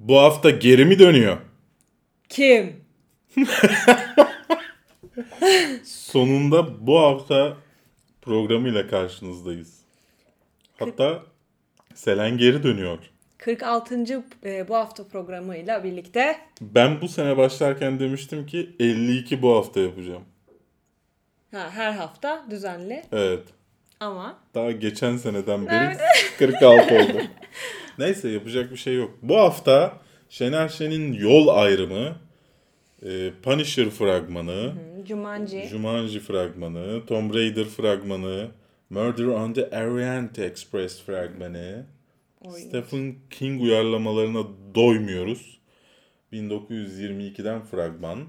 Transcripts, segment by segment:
Bu hafta geri mi dönüyor? Kim? Sonunda bu hafta programıyla karşınızdayız. Hatta Selen geri dönüyor. 46. e, bu hafta programıyla birlikte Ben bu sene başlarken demiştim ki 52 bu hafta yapacağım. ha, her hafta düzenli Evet. Ama Daha geçen seneden beri 46 oldu. Neyse yapacak bir şey yok. Bu hafta Şener Şen'in Yol Ayrımı, e, Punisher fragmanı, Jumanji, Jumanji fragmanı, Tomb Raider fragmanı, Murder on the Orient Express fragmanı, Oy. Stephen King uyarlamalarına doymuyoruz. 1922'den fragman.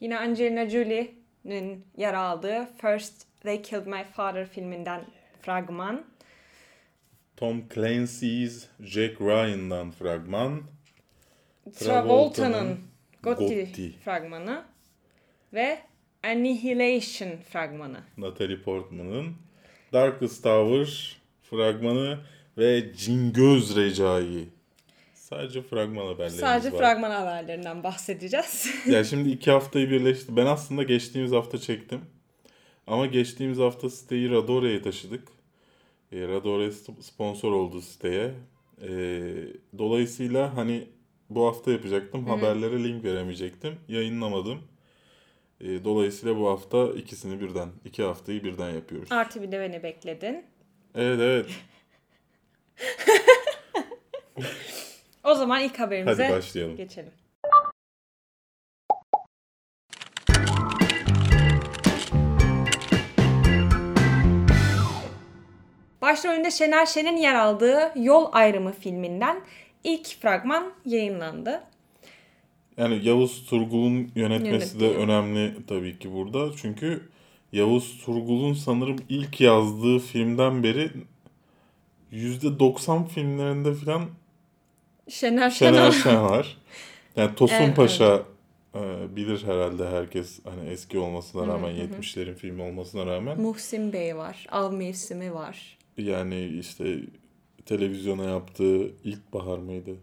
yine Angelina Jolie'nin yer aldığı First They Killed My Father filminden fragman. Tom Clancy's Jack Ryan'dan fragman. Travolta'nın Gotti, Gotti. fragmanı ve Annihilation fragmanı. Natalie Portman'ın Darkest Tower fragmanı ve Cingöz Recai. Sadece fragman haberlerimiz Sadece var. fragman haberlerinden bahsedeceğiz. Ya şimdi iki haftayı birleşti. Ben aslında geçtiğimiz hafta çektim. Ama geçtiğimiz hafta siteyi Radore'ye taşıdık. E, Radore sponsor oldu siteye. E, dolayısıyla hani bu hafta yapacaktım. Haberlere link veremeyecektim. Yayınlamadım. E, dolayısıyla bu hafta ikisini birden, iki haftayı birden yapıyoruz. Artı bir de beni bekledin. Evet evet. O zaman ilk haberimize Hadi başlayalım. geçelim. Başrolünde Şener Şen'in yer aldığı Yol Ayrımı filminden ilk fragman yayınlandı. Yani Yavuz Turgul'un yönetmesi de Yönettiği. önemli tabii ki burada. Çünkü Yavuz Turgul'un sanırım ilk yazdığı filmden beri %90 filmlerinde falan Şener Şen, Şener Şen var. Yani Tosun Evet, Paşa e, bilir herhalde herkes hani eski olmasına rağmen 70'lerin filmi olmasına rağmen Muhsin Bey var. Av mevsimi var. Yani işte televizyona yaptığı ilk bahar mıydı?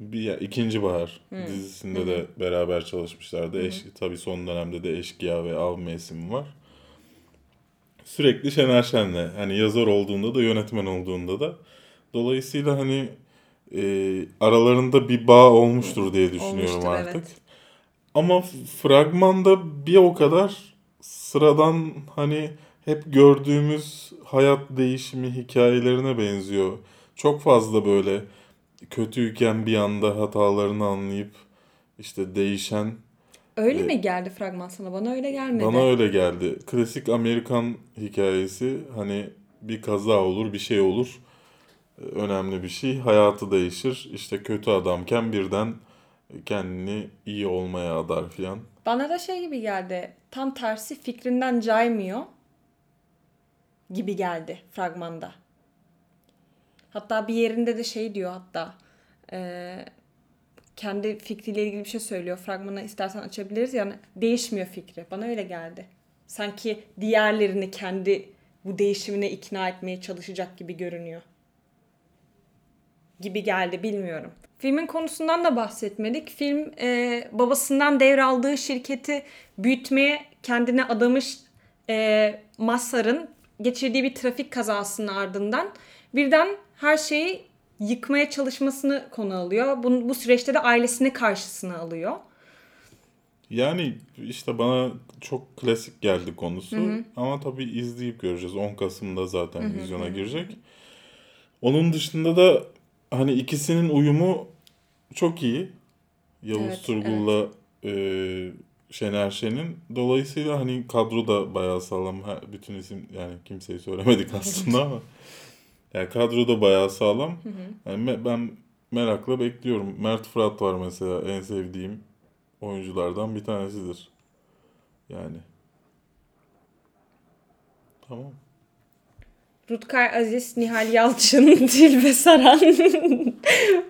Bir ya, ikinci bahar dizisinde de beraber çalışmışlardı. Eş, tabii son dönemde de Eşkıya ve Av Mevsimi var. Sürekli Şener Şen'le hani yazar olduğunda da yönetmen olduğunda da dolayısıyla hani e, aralarında bir bağ olmuştur diye düşünüyorum Olmuştur, artık. evet. Ama fragmanda bir o kadar sıradan hani hep gördüğümüz hayat değişimi hikayelerine benziyor. Çok fazla böyle kötüyken bir anda hatalarını anlayıp işte değişen Öyle mi geldi fragman sana? Bana öyle gelmedi. bana öyle geldi. Klasik Amerikan hikayesi hani bir kaza olur bir şey olur Ee, önemli bir şey hayatı değişir işte kötü adamken birden kendini iyi olmaya adar filan. Bana da şey gibi geldi. Tam tersi fikrinden caymıyor gibi geldi fragmanda. Hatta bir yerinde de şey diyor hatta. eee, kendi fikriyle ilgili bir şey söylüyor. Fragmanı istersen açabiliriz. Yani değişmiyor fikri. Bana öyle geldi. Sanki diğerlerini kendi bu değişimine ikna etmeye çalışacak gibi görünüyor. Gibi geldi bilmiyorum. Filmin konusundan da bahsetmedik. Film e, babasından devraldığı şirketi büyütmeye kendine adamış e, Mazhar'ın geçirdiği bir trafik kazasının ardından birden her şeyi yıkmaya çalışmasını konu alıyor. Bu, bu süreçte de ailesini karşısına alıyor. Yani işte bana çok klasik geldi konusu. Ama tabii izleyip göreceğiz. 10 Kasım'da zaten vizyona girecek. Onun dışında da hani ikisinin uyumu çok iyi. Yavuz Evet, Turgul'la e, Şener Şen'in. Dolayısıyla hani kadro da bayağı sağlam. Ha, bütün isim yani kimseyi söylemedik aslında ama. Yani kadro da bayağı sağlam. Yani me- ben merakla bekliyorum. Mert Fırat var mesela en sevdiğim oyunculardan bir tanesidir. Yani. Tamam. Rutkay Aziz, Nihal Yalçın, Tilbe Saran.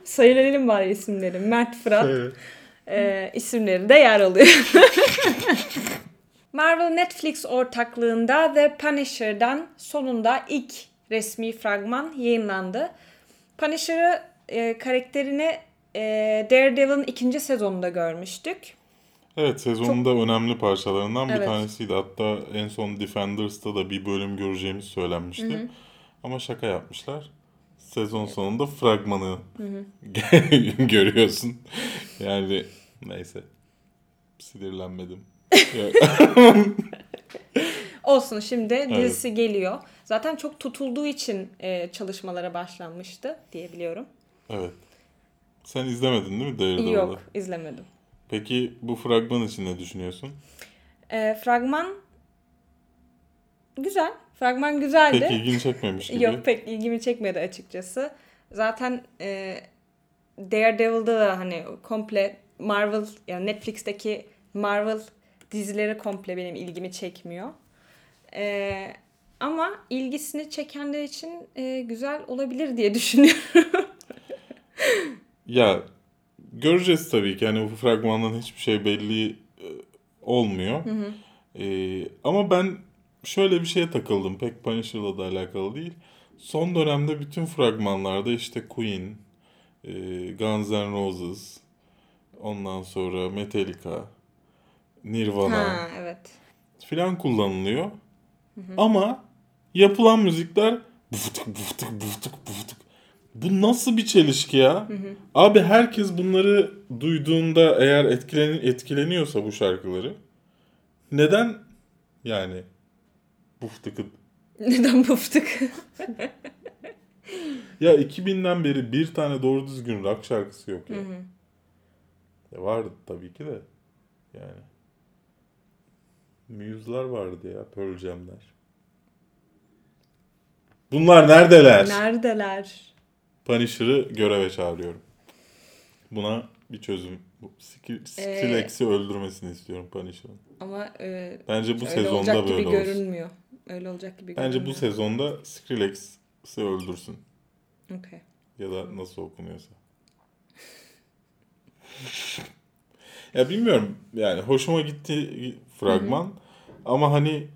Söyleyelim bari isimleri. Mert Fırat. E, isimleri de yer alıyor. Marvel Netflix ortaklığında The Punisher'dan sonunda ilk resmi fragman yayınlandı. Punisher'ı e, karakterini e, Daredevil'ın ikinci sezonunda görmüştük. Evet sezonun da önemli parçalarından bir Evet. tanesiydi. Hatta en son Defenders'ta da bir bölüm göreceğimiz söylenmişti. Ama şaka yapmışlar. Sezon sonunda fragmanı görüyorsun. Yani neyse. Sinirlenmedim. Olsun şimdi dizisi geliyor. Zaten çok tutulduğu için e, çalışmalara başlanmıştı diyebiliyorum. evet. Sen izlemedin değil mi Daredevil'ı? Yok izlemedim. Peki bu fragman için ne düşünüyorsun? E, fragman güzel. Fragman güzeldi. Pek ilgini çekmemiş gibi. Yok pek ilgimi çekmedi açıkçası. Zaten e, Daredevil'da da hani komple Marvel yani Netflix'teki Marvel dizileri komple benim ilgimi çekmiyor. E, ama ilgisini çekenler için e, güzel olabilir diye düşünüyorum. Ya göreceğiz tabii ki. Yani bu fragmandan hiçbir şey belli e, olmuyor. E, ama ben şöyle bir şeye takıldım. Pek Punisher'la da alakalı değil. Son dönemde bütün fragmanlarda işte Queen, e, Guns N' Roses, ondan sonra Metallica, Nirvana ha evet. filan kullanılıyor. Ama yapılan müzikler buftuk buftuk buftuk buftuk. Bu nasıl bir çelişki ya? Abi herkes bunları duyduğunda eğer etkilen etkileniyorsa bu şarkıları neden yani buftuk Neden puftuk? ya 2000'den beri bir tane doğru düzgün rock şarkısı yok ya. Ya vardı tabii ki de yani. Muse'lar vardı ya Pearl Jam'ler. Bunlar neredeler? Neredeler? Punisher'ı göreve çağırıyorum. Buna bir çözüm. Skrillex'i öldürmesini istiyorum Punisher'ın. Ama e, Bence bu sezonda olacak gibi böyle olsun. görünmüyor. Öyle olacak gibi Bence bu sezonda Skrillex'i öldürsün. Okey. Ya da nasıl okunuyorsa. ya bilmiyorum. Yani hoşuma gitti fragman. Ama hani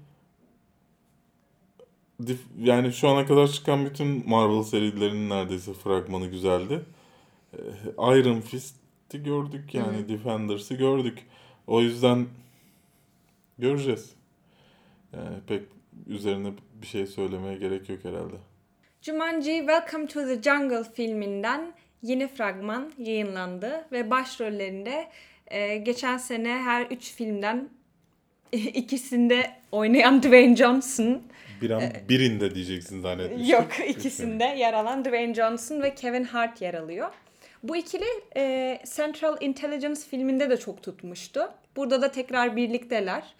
yani şu ana kadar çıkan bütün Marvel serilerinin neredeyse fragmanı güzeldi. Ee, Iron Fist'i gördük yani Defenders'ı gördük. O yüzden göreceğiz. Yani pek üzerine bir şey söylemeye gerek yok herhalde. Jumanji Welcome to the Jungle filminden yeni fragman yayınlandı ve başrollerinde e, geçen sene her üç filmden ikisinde oynayan Dwayne Johnson, Bir an birinde diyeceksin zannetmiştim. yok ikisinde yer alan Dwayne Johnson ve Kevin Hart yer alıyor. Bu ikili e, Central Intelligence filminde de çok tutmuştu. Burada da tekrar birlikteler.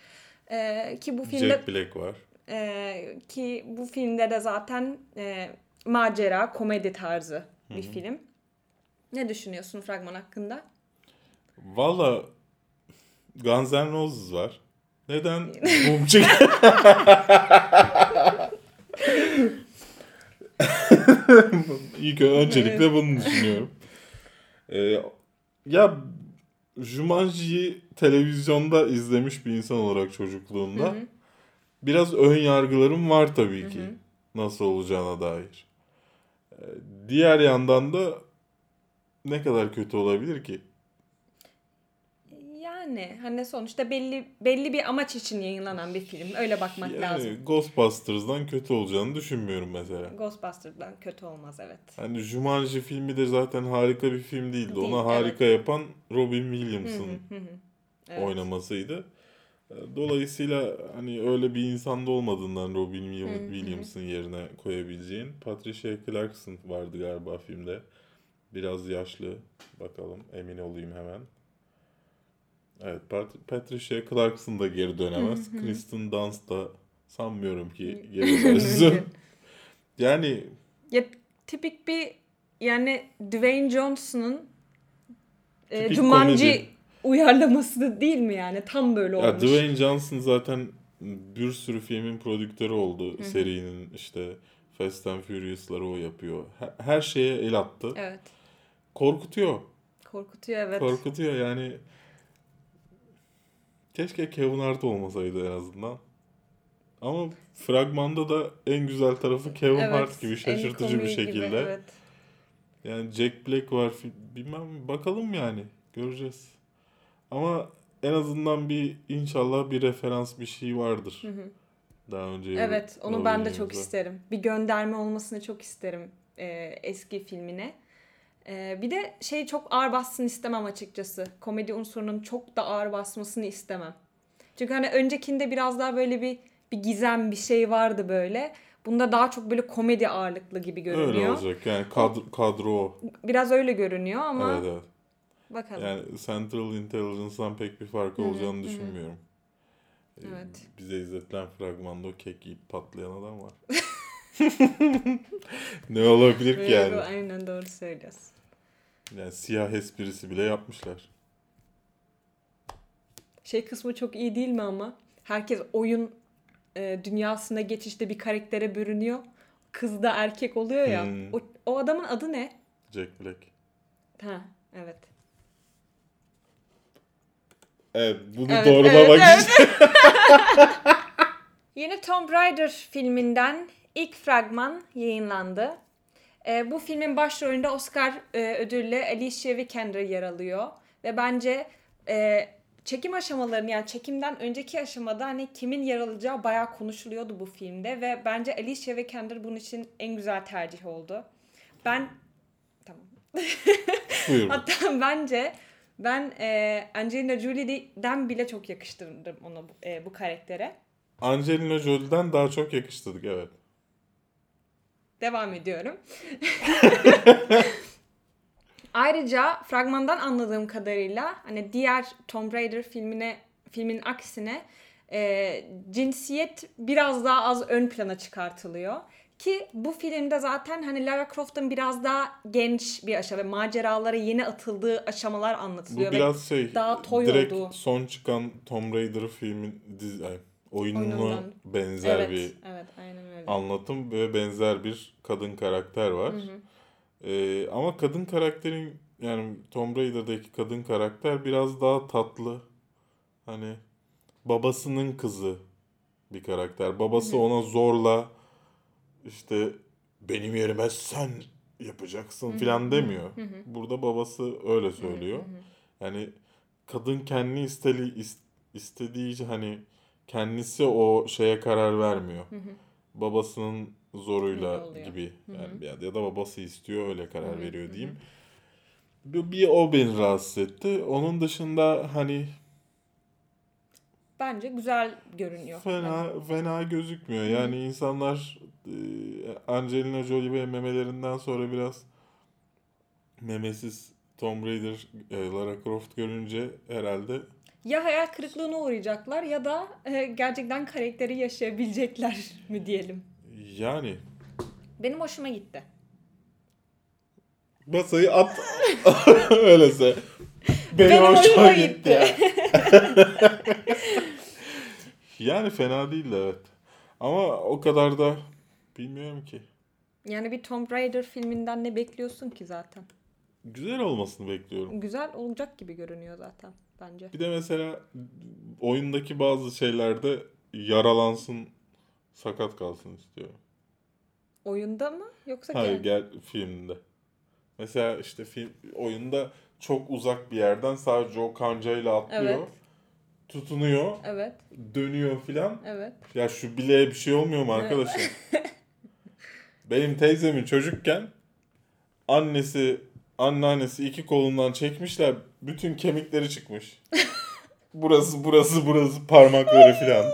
E, ki bu filmde Jack Black var. Ee, ki bu filmde de zaten e, macera, komedi tarzı bir film. Ne düşünüyorsun fragman hakkında? Valla Guns N' Roses var. Neden Bumcuk? İlk öncelikle bunu düşünüyorum. Ee, ya Jumanji'yi televizyonda izlemiş bir insan olarak çocukluğumda biraz ön yargılarım var tabii ki. Nasıl olacağına dair. Ee, diğer yandan da ne kadar kötü olabilir ki? Yani hani sonuçta belli belli bir amaç için yayınlanan bir film. Öyle bakmak Yani lazım. Ghostbusters'dan kötü olacağını düşünmüyorum mesela. Ghostbusters'dan kötü olmaz evet. Hani Jumanji filmi de zaten harika bir film değildi. Değil, Ona harika yapan Robin Williams'ın Evet. oynamasıydı. Dolayısıyla hani öyle bir insanda olmadığından Robin William- Williams'ın yerine koyabileceğin Patricia Clarkson vardı galiba filmde. Biraz yaşlı. Bakalım emin olayım hemen. Evet Pat- Patricia Clarkson da geri dönemez. Kristen Dunst da sanmıyorum ki geri dönsün. yani Ya tipik bir yani Dwayne Johnson'ın e, Jumanji komedi. Uyarlaması da değil mi yani? Tam böyle Ya olmuş. Dwayne Johnson zaten bir sürü filmin prodüktörü oldu. Serinin işte Fast and Furious'ları o yapıyor. Her, her şeye el attı. Evet. Korkutuyor. Korkutuyor evet. Korkutuyor yani. Keşke Kevin Hart olmasaydı en azından. Ama fragmanda da en güzel tarafı Kevin Evet, Hart gibi şaşırtıcı bir komiği gibi, şekilde. evet. Yani Jack Black var. Bilmem bakalım yani. Göreceğiz. Ama en azından bir inşallah bir referans bir şey vardır. Daha önce Evet, onu ben de çok isterim. Bir gönderme olmasını çok isterim e, eski filmine. E, bir de şey çok ağır bassın istemem açıkçası. Komedi unsurunun çok da ağır basmasını istemem. Çünkü hani öncekinde biraz daha böyle bir bir gizem bir şey vardı böyle. Bunda daha çok böyle komedi ağırlıklı gibi Öyle görünüyor. olacak. Yani kadro. Biraz öyle görünüyor ama Evet evet. Bakalım. Yani Central Intelligence'dan pek bir farkı olacağını düşünmüyorum. Ee, Evet. Bize izletilen fragmanda o kek yiyip patlayan adam var. ne olabilir ki yani? Aynen doğru söylüyorsun. Yani siyah esprisi bile yapmışlar. Şey kısmı çok iyi değil mi ama? Herkes oyun e, dünyasına geçişte bir karaktere bürünüyor. Kız da erkek oluyor ya. Hmm. O, o adamın adı ne? Jack Black. Ha, evet. Evet bunu Evet, doğrulamak evet, için. Yeni Tomb Raider filminden ilk fragman yayınlandı. E, bu filmin başrolünde Oscar e, ödüllü Alicia Vikander yer alıyor. Ve bence e, çekim aşamalarını yani çekimden önceki aşamada hani kimin yer alacağı bayağı konuşuluyordu bu filmde. Ve bence Alicia Vikander bunun için en güzel tercih oldu. Ben tamam. Buyurun. Hatta bence ben e, Angelina Jolie'den bile çok yakıştırdım onu bu- e, bu karaktere. Angelina Jolie'den daha çok yakıştırdık evet. Devam ediyorum. Ayrıca fragmandan anladığım kadarıyla hani diğer Tomb Raider filmine filmin aksine e, cinsiyet biraz daha az ön plana çıkartılıyor. Ki bu filmde zaten hani Lara Croft'un biraz daha genç bir aşama, maceralara yeni atıldığı aşamalar Bu anlatılıyor. ve biraz şey daha toy direkt olduğu. son çıkan Tomb Raider filmin dizi, ay, oyununa Oyunundan. benzer evet, bir evet, aynen öyle. anlatım ve benzer bir kadın karakter var. Ee, ama kadın karakterin yani Tomb Raider'daki kadın karakter biraz daha tatlı. Hani babasının kızı bir karakter. Babası ona zorla işte benim yerime sen yapacaksın filan demiyor. Burada babası öyle söylüyor. Yani kadın kendi isteli is- istediği hani kendisi o şeye karar vermiyor. Babasının zoruyla Öyle oluyor. gibi yani ya ya da babası istiyor öyle karar veriyor diyeyim. Bir, bir o beni rahatsız etti. Onun dışında hani Bence güzel görünüyor. fena fena gözükmüyor. Yani insanlar e, Angelina Jolie ve memelerinden sonra biraz memesiz Tomb Raider e, Lara Croft görünce herhalde Ya hayal kırıklığına uğrayacaklar ya da e, gerçekten karakteri yaşayabilecekler mi diyelim. yani Benim hoşuma gitti. masayı at öylese. Benim, Benim hoşuma hoşuma gitti. gitti. ya. yani fena değildi evet. Ama o kadar da bilmiyorum ki. Yani bir Tomb Raider filminden ne bekliyorsun ki zaten? Güzel olmasını bekliyorum. Güzel olacak gibi görünüyor zaten bence. Bir de mesela oyundaki bazı şeylerde yaralansın, sakat kalsın istiyorum. Oyunda mı yoksa Hayır, gel- gel filmde. Mesela işte film oyunda çok uzak bir yerden sadece o kancayla atlıyor. Evet. Tutunuyor, Evet, dönüyor filan. evet. Ya şu bileğe bir şey olmuyor mu arkadaşım? Benim teyzemin çocukken annesi, anneannesi iki kolundan çekmişler. Bütün kemikleri çıkmış. Burası, burası, burası parmakları filan.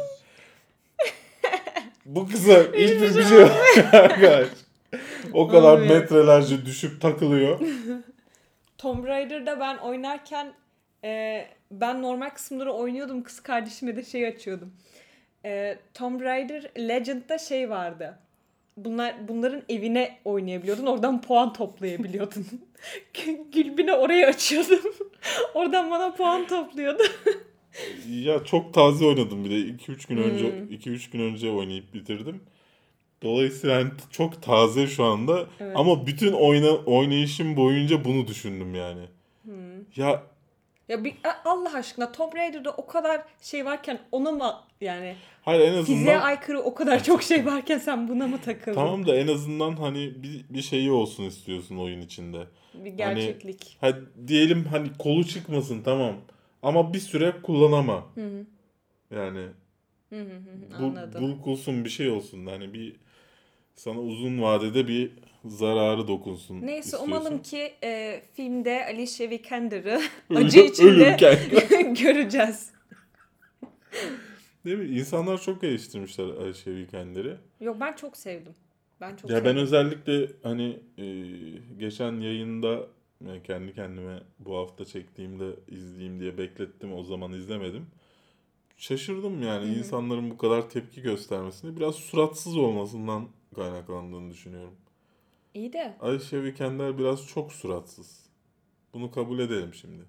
Bu kıza hiçbir bir şey yok arkadaş. O kadar Abi. metrelerce düşüp takılıyor. Tomb Raider'da ben oynarken e, ben normal kısımları oynuyordum. Kız kardeşime de şey açıyordum. E, Tomb Raider Legend'da şey vardı. Bunlar bunların evine oynayabiliyordun. Oradan puan toplayabiliyordun. Gülbin'e oraya açıyordum. Oradan bana puan topluyordu. Ya çok taze oynadım bir de 2-3 gün Hmm. önce 2-3 gün önce oynayıp bitirdim. Dolayısıyla yani çok taze şu anda Evet. ama bütün oyna oynayışım boyunca bunu düşündüm yani. Hmm. Ya Ya bir Allah aşkına Tomb Raider'da o kadar şey varken ona mı yani Hayır en azından aykırı o kadar çok şey varken sen buna mı takıldın? tamam da en azından hani bir, bir şeyi olsun istiyorsun oyun içinde. Bir gerçeklik. Hadi diyelim hani kolu çıkmasın tamam. Ama bir süre kullanama. Hı hı. Yani Hı hı hı bu, bulkulsun bir şey olsun. Hani bir sana uzun vadede bir zararı dokunsun. Neyse istiyorsun. umalım ki e, filmde Alicia Vikander'ı acı içinde göreceğiz. Değil mi? İnsanlar çok eleştirmişler Ayşe Vikender'i. Yok ben çok sevdim. Ben çok Ya sevdim. ben özellikle hani e, geçen yayında yani kendi kendime bu hafta çektiğimde izleyeyim diye beklettim. O zaman izlemedim. Şaşırdım yani Hı hı. insanların bu kadar tepki göstermesini. Biraz suratsız olmasından kaynaklandığını düşünüyorum. İyi de. Ayşe Vikander biraz çok suratsız. Bunu kabul edelim şimdi.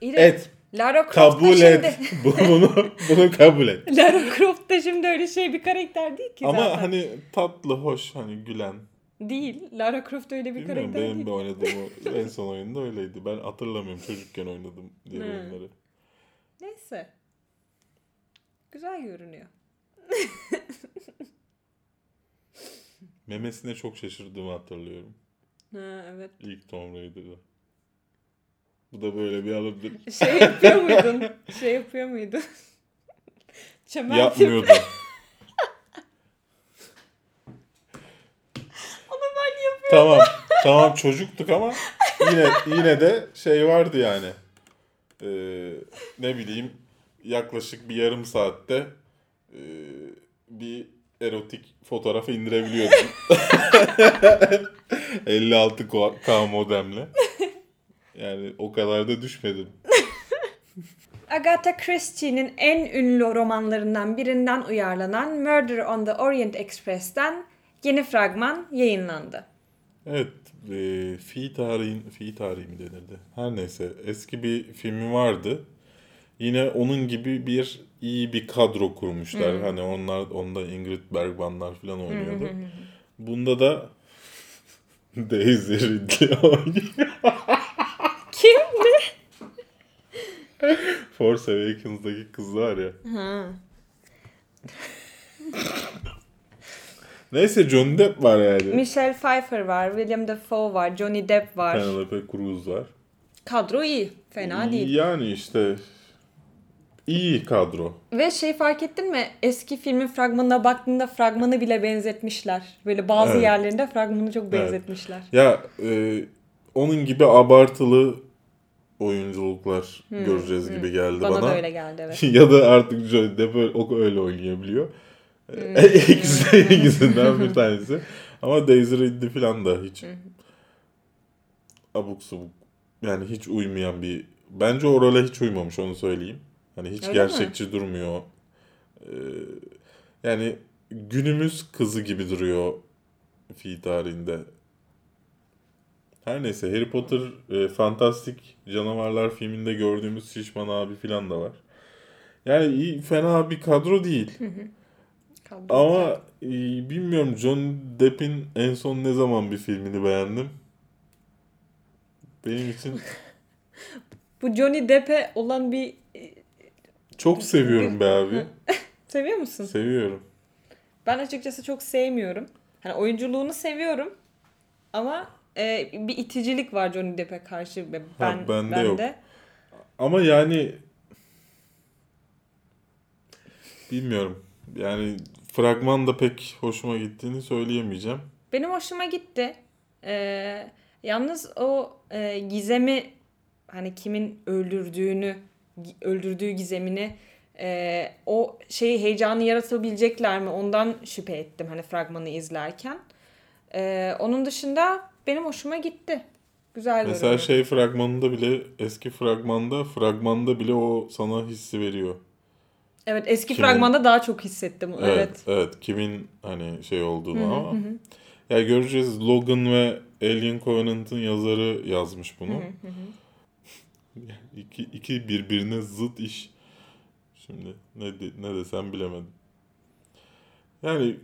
İyi de Et. Lara Croft Kabul da et. şimdi... Bu- bunu bunu kabul et. Lara Croft da şimdi öyle şey bir karakter değil ki Ama zaten. hani tatlı, hoş, hani gülen. Değil. Lara Croft öyle bir Bilmiyorum karakter benim değil. de oynadığım o- en son oyunda öyleydi. Ben hatırlamıyorum çocukken oynadım diğer Hı. oyunları. Neyse. Güzel görünüyor. Memesine çok şaşırdığımı hatırlıyorum. Ha evet. İlk Tomb Raider'da. Bu da böyle bir alabilir. Şey yapıyor muydun? Şey yapıyor muydun? Çömelt Yapmıyordu. Onu ben yapıyorum. tamam. Tamam çocuktuk ama yine yine de şey vardı yani. Ee, ne bileyim yaklaşık bir yarım saatte e, bir erotik fotoğrafı indirebiliyordum. 56K modemle. Yani o kadar da düşmedim. Agatha Christie'nin en ünlü romanlarından birinden uyarlanan Murder on the Orient Express'ten yeni fragman yayınlandı. Evet, e, fi tarihin, fi tarihi mi denirdi? Her neyse, eski bir filmi vardı. Yine onun gibi bir iyi bir kadro kurmuşlar. Hani onlar onda Ingrid Bergman'lar falan oynuyordu. Bunda da Daisy Ridley oynuyor. Kim? Force Awakens'daki kız var ya. Ha. Neyse Johnny Depp var yani. Michelle Pfeiffer var, William Dafoe var, Johnny Depp var. Penelope Cruz var. Kadro iyi. Fena değil. Yani işte iyi kadro. Ve şey fark ettin mi? Eski filmin fragmanına baktığında fragmanı bile benzetmişler. Böyle bazı Evet. yerlerinde fragmanı çok Evet. benzetmişler. Ya e, onun gibi abartılı oyunculuklar göreceğiz gibi geldi Hmm, Bana, bana. da öyle geldi evet. ya da artık Johnny Depp öyle, o öyle oynayabiliyor. Hmm. E, İkisi, ikisinden bir tanesi. Ama Daisy Ridley falan da hiç abuk subuk yani hiç uymayan bir bence o role hiç uymamış onu söyleyeyim. Hani hiç Öyle mi? gerçekçi durmuyor. Ee, yani günümüz kızı gibi duruyor fi tarihinde. Her neyse Harry Potter e, Fantastik Canavarlar filminde gördüğümüz Şişman abi falan da var. Yani iyi, fena bir kadro değil. Kadro Ama e, bilmiyorum John Depp'in en son ne zaman bir filmini beğendim. Benim için Bu Johnny Depp'e olan bir çok seviyorum be abi. seviyor musun? Seviyorum. Ben açıkçası çok sevmiyorum. Hani oyunculuğunu seviyorum ama e, bir iticilik var Johnny Depp'e karşı ben bende bende. yok. Ama yani bilmiyorum. Yani fragman da pek hoşuma gittiğini söyleyemeyeceğim. Benim hoşuma gitti. Ee, yalnız o e, gizemi hani kimin öldürdüğünü öldürdüğü gizemini e, o şeyi heyecanı yaratabilecekler mi ondan şüphe ettim hani fragmanı izlerken. Ee, onun dışında benim hoşuma gitti. Güzel Mesela görünüyor. şey fragmanında bile eski fragmanda fragmanda bile o sana hissi veriyor. Evet eski Kimin- fragmanda daha çok hissettim. Evet, Evet. evet. Kimin hani şey olduğunu Hı hı, ama hı hı. ya göreceğiz. Logan ve Alien Covenant'ın yazarı yazmış bunu. Hı hı hı. İki, iki birbirine zıt iş. Şimdi ne de- ne desem bilemedim. Yani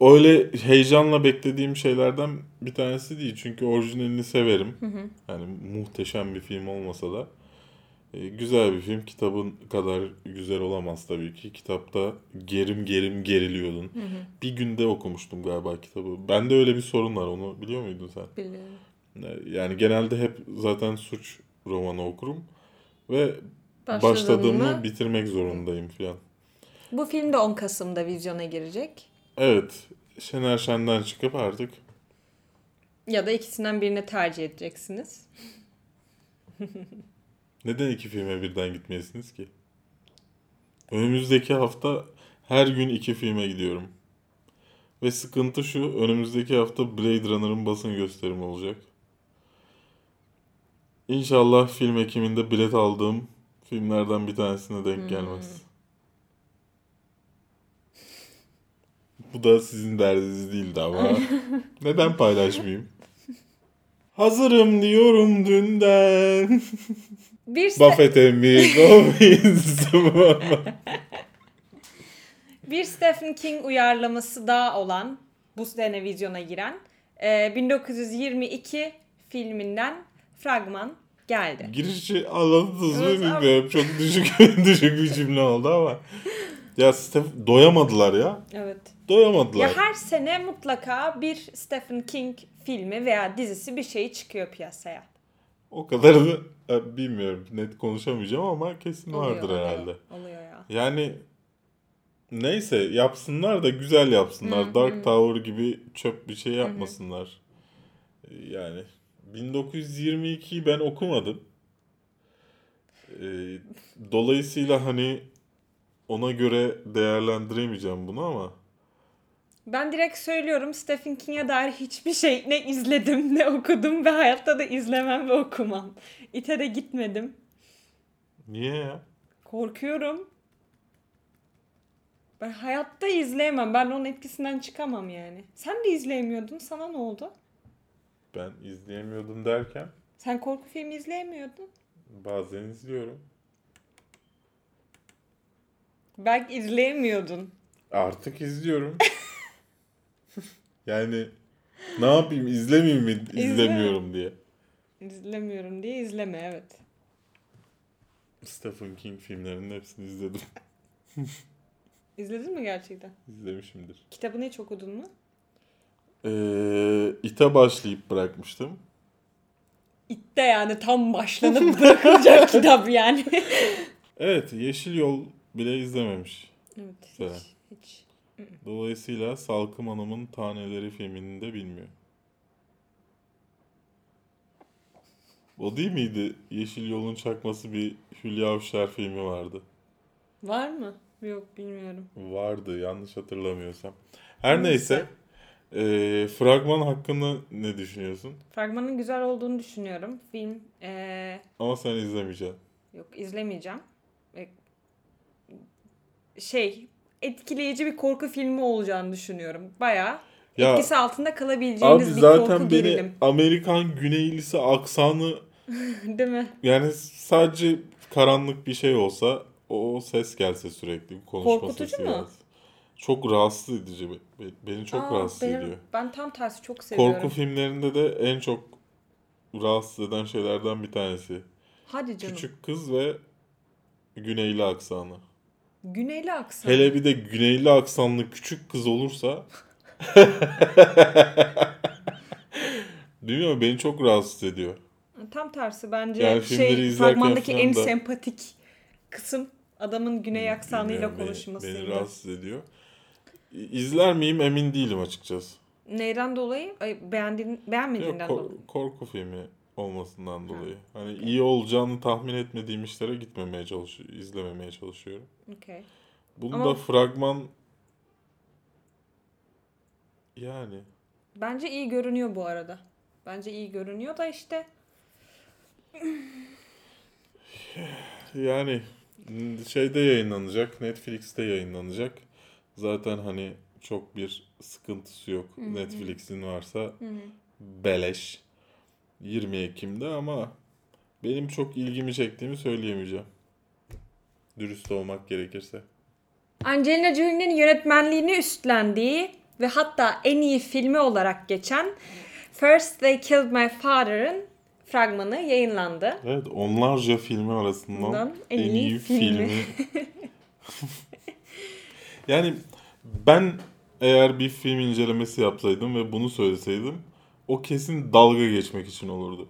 öyle heyecanla beklediğim şeylerden bir tanesi değil. Çünkü orijinalini severim. Hı hı. Yani muhteşem bir film olmasa da. E, güzel bir film. Kitabın kadar güzel olamaz tabii ki. Kitapta gerim gerim geriliyordun. Bir günde okumuştum galiba kitabı. Bende öyle bir sorun var. Onu biliyor muydun sen? Biliyorum. E, Yani genelde hep zaten suç romanı okurum. Ve başladığımı bitirmek zorundayım falan. Bu film de 10 Kasım'da vizyona girecek. Evet. Şener Şen'den çıkıp artık Ya da ikisinden birini tercih edeceksiniz. neden iki filme birden gitmeyesiniz ki? Önümüzdeki hafta her gün iki filme gidiyorum. Ve sıkıntı şu, önümüzdeki hafta Blade Runner'ın basın gösterimi olacak. İnşallah film ekiminde bilet aldığım filmlerden bir tanesine denk gelmez. Bu da sizin derdiniz değildi ama. Neden paylaşmayayım? Hazırım diyorum dünden. Bir se- Buffett emmi Gomis. Bir Stephen King uyarlaması daha olan bu sene vizyona giren e, 1922 filminden fragman geldi. Girişi anladınız mı Evet, bilmiyorum. Çok düşük, düşük bir cümle oldu ama. Ya Steph doyamadılar ya. Evet. Doyamadılar. Ya her sene mutlaka bir Stephen King filmi veya dizisi bir şey çıkıyor piyasaya. O kadarını e, bilmiyorum. Net konuşamayacağım ama kesin vardır oluyor, herhalde. Oluyor ya. Yani neyse yapsınlar da güzel yapsınlar. Dark Tower gibi çöp bir şey yapmasınlar. Yani 1922'yi ben okumadım. Ee, dolayısıyla hani ona göre değerlendiremeyeceğim bunu ama Ben direkt söylüyorum Stephen King'e dair hiçbir şey ne izledim ne okudum ve hayatta da izlemem ve okumam. İte de gitmedim. niye ya? Korkuyorum. Ben hayatta izleyemem. Ben onun etkisinden çıkamam yani. Sen de izleyemiyordun. Sana ne oldu? Ben izleyemiyordum derken Sen korku filmi izleyemiyordun. bazen izliyorum. Belki izleyemiyordun. Artık izliyorum. yani ne yapayım izlemeyeyim mi izlemiyorum diye. İzlemiyorum diye izleme evet. Stephen King filmlerinin hepsini izledim. İzledin mi gerçekten? İzlemişimdir. Kitabını hiç okudun mu? Ee, ite başlayıp bırakmıştım. İtte yani tam başlanıp bırakılacak kitap yani. Evet Yeşil Yol bile izlememiş. evet Güzel. hiç, hiç. Dolayısıyla Salkım Hanım'ın Taneleri filmini de bilmiyor. O değil miydi? Yeşil Yol'un çakması bir Hülya Avşar filmi vardı. Var mı? Yok bilmiyorum. Vardı yanlış hatırlamıyorsam. Her neyse. Eee, fragman hakkında ne düşünüyorsun? Fragmanın güzel olduğunu düşünüyorum. Film eee, Ama sen izlemeyeceksin. yok izlemeyeceğim. E, şey etkileyici bir korku filmi olacağını düşünüyorum. Bayağı Ya etkisi altında abi kalabileceğiniz bir zaten korku beni gerilim. Amerikan Güneylisi aksanı Değil mi? yani sadece karanlık bir şey olsa o ses gelse sürekli konuşma Korkutucu sesi mu? gelse. Çok rahatsız edici. Be- Beni çok Aa, rahatsız benim- ediyor. Ben tam tersi çok seviyorum. Korku filmlerinde de en çok rahatsız eden şeylerden bir tanesi. Hadi canım. Küçük kız ve güneyli aksanı. Güneyli aksan. Hele bir de güneyli aksanlı küçük kız olursa Bilmiyorum beni çok rahatsız ediyor. Tam tersi bence Yani şey fragmandaki en da- sempatik kısım adamın güney aksanıyla Bilmiyorum, beni- konuşmasıydı. Beni, rahatsız ediyor. İzler miyim emin değilim açıkçası. Neyden dolayı? Ay, beğendiğin, Yok, beğenmediğinden kor- dolayı. korku filmi olmasından dolayı. Hani iyi olacağını tahmin etmediğim işlere gitmemeye çalışıyorum, izlememeye çalışıyorum. Okey. Bunu Ama- da fragman yani Bence iyi görünüyor bu arada. Bence iyi görünüyor da işte Yani şeyde yayınlanacak, Netflix'te yayınlanacak. Zaten hani çok bir sıkıntısı yok. Netflix'in varsa beleş. 20 Ekim'de ama benim çok ilgimi çektiğimi söyleyemeyeceğim. Dürüst olmak gerekirse. Angelina Jolie'nin yönetmenliğini üstlendiği ve hatta en iyi filmi olarak geçen First They Killed My Father'ın fragmanı yayınlandı. Evet onlarca filmi arasından Bundan en, iyi, filmi. yani ben eğer bir film incelemesi yapsaydım ve bunu söyleseydim o kesin dalga geçmek için olurdu.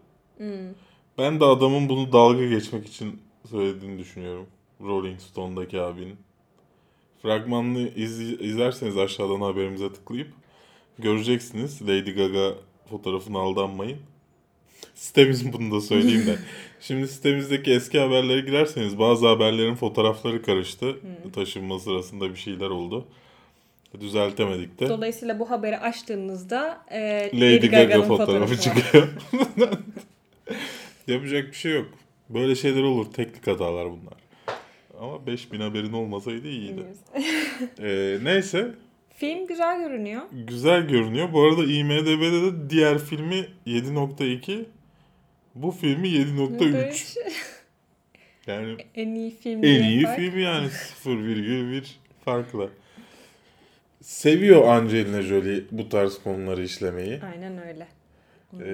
Ben de adamın bunu dalga geçmek için söylediğini düşünüyorum. Rolling Stone'daki abinin. Fragmanını izle- izlerseniz aşağıdan haberimize tıklayıp göreceksiniz. Lady Gaga fotoğrafına aldanmayın. Sitemizin bunu da söyleyeyim de. Şimdi sitemizdeki eski haberlere girerseniz bazı haberlerin fotoğrafları karıştı. Taşınma sırasında bir şeyler oldu. Düzeltemedik de. Dolayısıyla bu haberi açtığınızda e, Lady, Gaga Gaga'nın fotoğrafı var. çıkıyor. Yapacak bir şey yok. Böyle şeyler olur. Teknik hatalar bunlar. Ama 5000 haberin olmasaydı iyiydi. Ee, neyse. Film güzel görünüyor. Güzel görünüyor. Bu arada IMDB'de de diğer filmi 7.2. Bu filmi 7.3. Yani en iyi film. en iyi bak. film yani 0,1 farkla. Seviyor Angelina Jolie bu tarz konuları işlemeyi. Aynen öyle. Ee,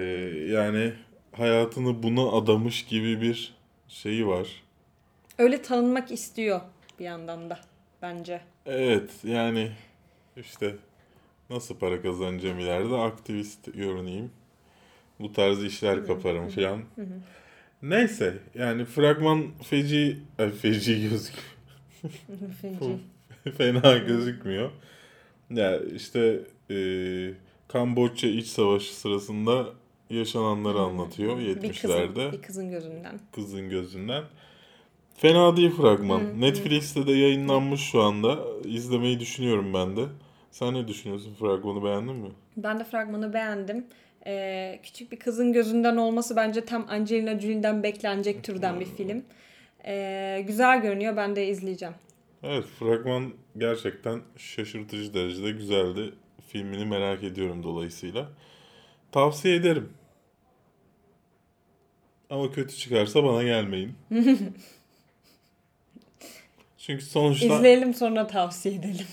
yani hayatını buna adamış gibi bir şeyi var. Öyle tanınmak istiyor bir yandan da bence. Evet yani işte nasıl para kazanacağım ileride aktivist görüneyim. Bu tarz işler kaparım falan. Neyse yani fragman feci, ay feci gözüküyor. Feci. Fena gözükmüyor. Ya işte e, Kamboçya iç savaşı sırasında yaşananları anlatıyor bir, 70'lerde. kızın, bir kızın gözünden. kızın gözünden. Fena değil fragman. Netflix'te de yayınlanmış şu anda. İzlemeyi düşünüyorum ben de. Sen ne düşünüyorsun fragmanı beğendin mi? Ben de fragmanı beğendim. Ee, küçük bir kızın gözünden olması bence tam Angelina Jolie'den beklenecek türden bir film. Ee, güzel görünüyor. Ben de izleyeceğim. Evet fragman gerçekten şaşırtıcı derecede güzeldi. Filmini merak ediyorum dolayısıyla. Tavsiye ederim. Ama kötü çıkarsa bana gelmeyin. Çünkü sonuçta... İzleyelim sonra tavsiye edelim.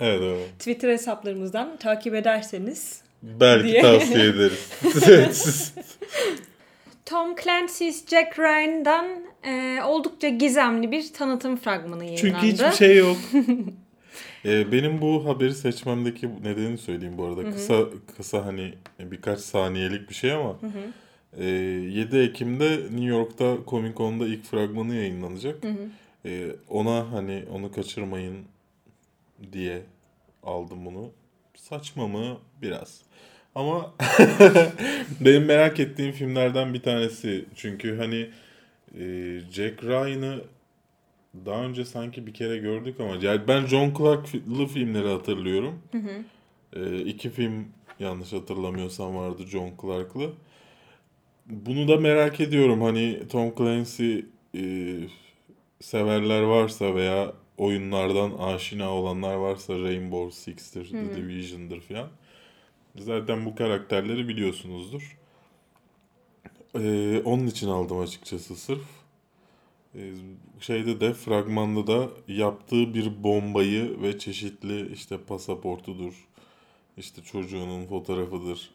Evet evet. Twitter hesaplarımızdan takip ederseniz. Belki Diye. tavsiye ederiz. Tom Clancy's Jack Ryan'dan e, oldukça gizemli bir tanıtım fragmanı yayınlandı. Çünkü hiçbir şey yok. Ee, benim bu haberi seçmemdeki nedeni söyleyeyim bu arada. Kısa kısa hani birkaç saniyelik bir şey ama e, 7 Ekim'de New York'ta Comic Con'da ilk fragmanı yayınlanacak. E, ona hani onu kaçırmayın diye aldım bunu. Saçma mı? Biraz. Ama benim merak ettiğim filmlerden bir tanesi. Çünkü hani e, Jack Ryan'ı daha önce sanki bir kere gördük ama yani ben John Clark'lı filmleri hatırlıyorum. E, iki film yanlış hatırlamıyorsam vardı John Clark'lı. Bunu da merak ediyorum. Hani Tom Clancy e, severler varsa veya oyunlardan aşina olanlar varsa Rainbow Six'tir, The Division'dır falan. Zaten bu karakterleri biliyorsunuzdur. Ee, onun için aldım açıkçası sırf. Ee, şeyde de fragmanda da yaptığı bir bombayı ve çeşitli işte pasaportudur, işte çocuğunun fotoğrafıdır.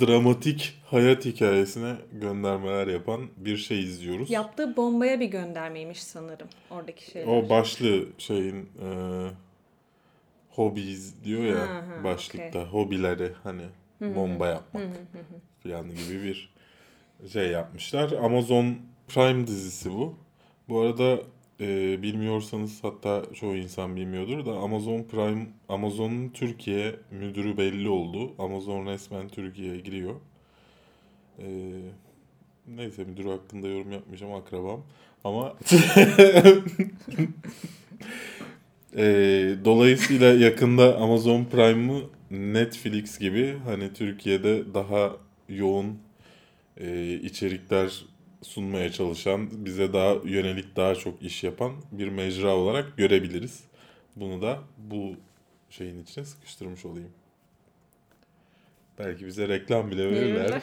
Dramatik hayat hikayesine göndermeler yapan bir şey izliyoruz. Yaptığı bombaya bir göndermeymiş sanırım oradaki şeyler. O başlı şeyin e, hobbies diyor ya Ha, ha, başlıkta hobileri hani bomba yapmak falan gibi bir şey yapmışlar. Amazon Prime dizisi bu. Bu arada e, bilmiyorsanız hatta çoğu insan bilmiyordur da Amazon Prime Amazon'un Türkiye müdürü belli oldu. Amazon resmen Türkiye'ye giriyor. E, neyse müdürü hakkında yorum yapmayacağım akrabam. Ama e, dolayısıyla yakında Amazon Prime'ı Netflix gibi hani Türkiye'de daha yoğun e, içerikler sunmaya çalışan, bize daha yönelik daha çok iş yapan bir mecra olarak görebiliriz. Bunu da bu şeyin içine sıkıştırmış olayım. Belki bize reklam bile verirler.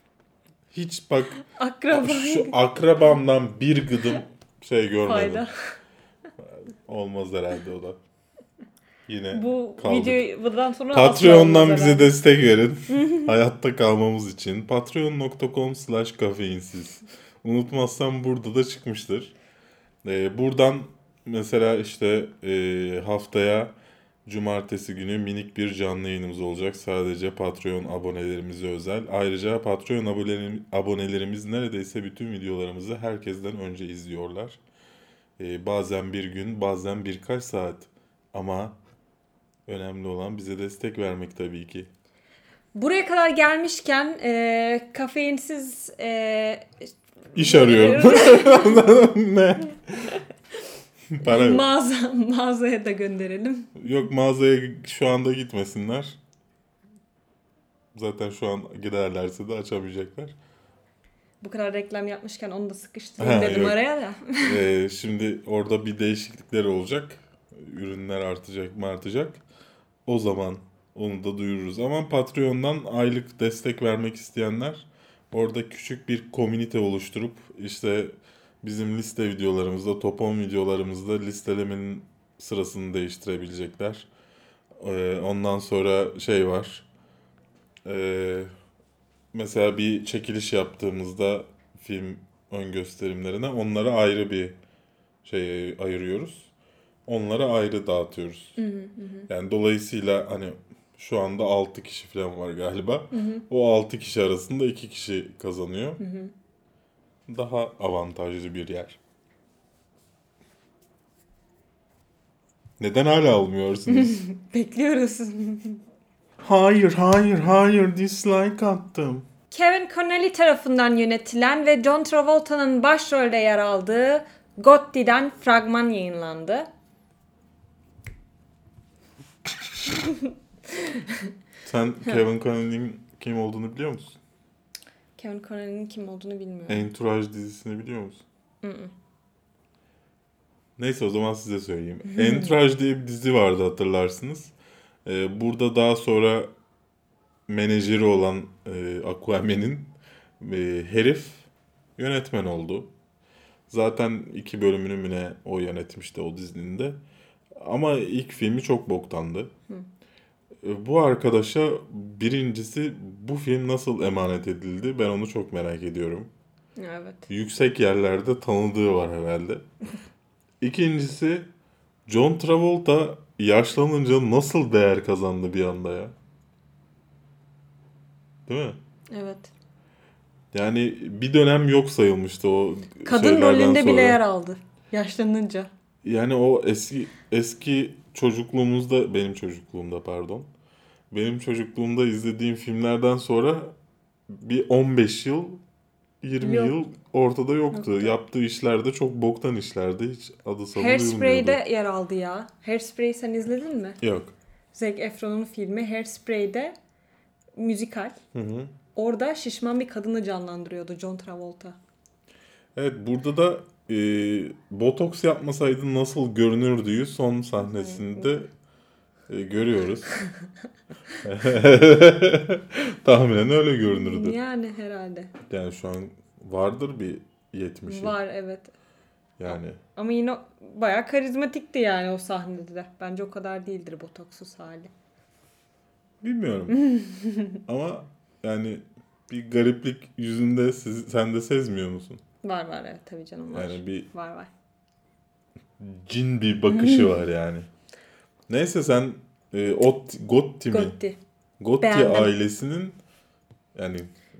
Hiç bak Akraba şu akrabamdan bir gıdım şey görmedim. fayda. Olmaz herhalde o da. Yine Bu kaldık. videoyu bundan sonra Patreon'dan bize destek verin. Hayatta kalmamız için. Patreon.com slash kafeinsiz. Unutmazsam burada da çıkmıştır. Ee, buradan mesela işte e, haftaya cumartesi günü minik bir canlı yayınımız olacak. Sadece Patreon abonelerimize özel. Ayrıca Patreon abonelerimiz, abonelerimiz neredeyse bütün videolarımızı herkesten önce izliyorlar. Ee, bazen bir gün, bazen birkaç saat. Ama önemli olan bize destek vermek tabii ki. Buraya kadar gelmişken e, kafeinsiz e, İş arıyorum. ne? Para yok. mağaza, mağazaya da gönderelim. Yok mağazaya şu anda gitmesinler. Zaten şu an giderlerse de açamayacaklar. Bu kadar reklam yapmışken onu da sıkıştırayım Ha, dedim yok. araya da. Ee, şimdi orada bir değişiklikler olacak. Ürünler artacak mı artacak. O zaman onu da duyururuz. Ama Patreon'dan aylık destek vermek isteyenler orada küçük bir komünite oluşturup işte bizim liste videolarımızda, top 10 videolarımızda listelemenin sırasını değiştirebilecekler. Ee, ondan sonra şey var. Ee, mesela bir çekiliş yaptığımızda film ön gösterimlerine onlara ayrı bir şey ayırıyoruz. Onlara ayrı dağıtıyoruz. Yani dolayısıyla hani şu anda 6 kişi falan var galiba. O 6 kişi arasında 2 kişi kazanıyor. Daha avantajlı bir yer. Neden hala almıyorsunuz? Bekliyoruz. hayır, hayır, hayır dislike attım. Kevin Connelly tarafından yönetilen ve John Travolta'nın başrolde yer aldığı Gotti'den fragman yayınlandı. Sen Kevin Connelly'nin kim olduğunu biliyor musun? Kevin Connelly'nin kim olduğunu bilmiyorum. Entourage dizisini biliyor musun? Neyse o zaman size söyleyeyim. Entourage diye bir dizi vardı hatırlarsınız. Ee, burada daha sonra menajeri olan e, Aquaman'in e, herif yönetmen oldu. Zaten iki bölümünü mü ne o yönetmişti o dizinin de. Ama ilk filmi çok boktandı. E, Bu arkadaşa birincisi bu film nasıl emanet edildi ben onu çok merak ediyorum Evet. yüksek yerlerde tanıdığı var herhalde. İkincisi John Travolta yaşlanınca nasıl değer kazandı bir anda ya? Değil mi? Evet. Yani bir dönem yok sayılmıştı o Kadın rolünde sonra. bile yer aldı. Yaşlanınca. Yani o eski eski çocukluğumuzda benim çocukluğumda pardon. Benim çocukluğumda izlediğim filmlerden sonra bir 15 yıl 20 Yok. yıl ortada yoktu. Yoktu. Yaptığı işler de çok boktan işlerdi. Hiç adı sanı Hairspray duyulmuyordu. de yer aldı ya. Hairspray sen izledin mi? Yok. Zac Efron'un filmi Hairspray'de müzikal. Hı hı. Orada şişman bir kadını canlandırıyordu John Travolta. Evet burada da e, botoks yapmasaydı nasıl görünürdüğü son sahnesinde e, görüyoruz. Tahminen öyle görünürdü. Yani herhalde. Yani şu an vardır bir 70'i. Var evet. Yani Ama yine bayağı karizmatikti yani o sahnede de. Bence o kadar değildir botoksuz hali. bilmiyorum. Ama yani bir gariplik yüzünde siz, sen de sezmiyor musun? Var var evet tabii canım var. Yani bir Var var. cin bir bakışı var yani. Neyse sen e, Ot, Gotti mi? Gotti. Gotti Beğendim. ailesinin yani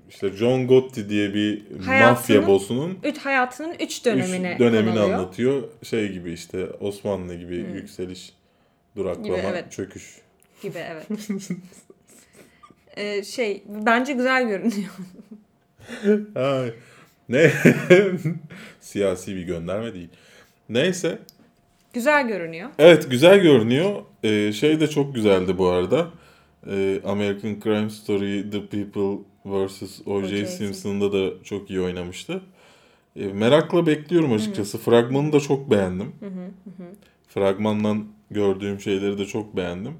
işte John Gotti diye bir Hayatının mafya bossunun Üç, hayatının üç üç dönemini dönemini konu alıyor. anlatıyor. Şey gibi işte Osmanlı gibi yükseliş, duraklama, Gibi, evet. çöküş. Gibi evet. Ee, şey bence güzel görünüyor. Ay. Ne? Siyasi bir gönderme değil. Neyse. güzel görünüyor. Evet güzel görünüyor. Ee, şey de çok güzeldi bu arada. Ee, American Crime Story The People vs. O.J. Simpson'da da çok iyi oynamıştı. Ee, merakla bekliyorum açıkçası. Fragmanı da çok beğendim. Fragmandan gördüğüm şeyleri de çok beğendim.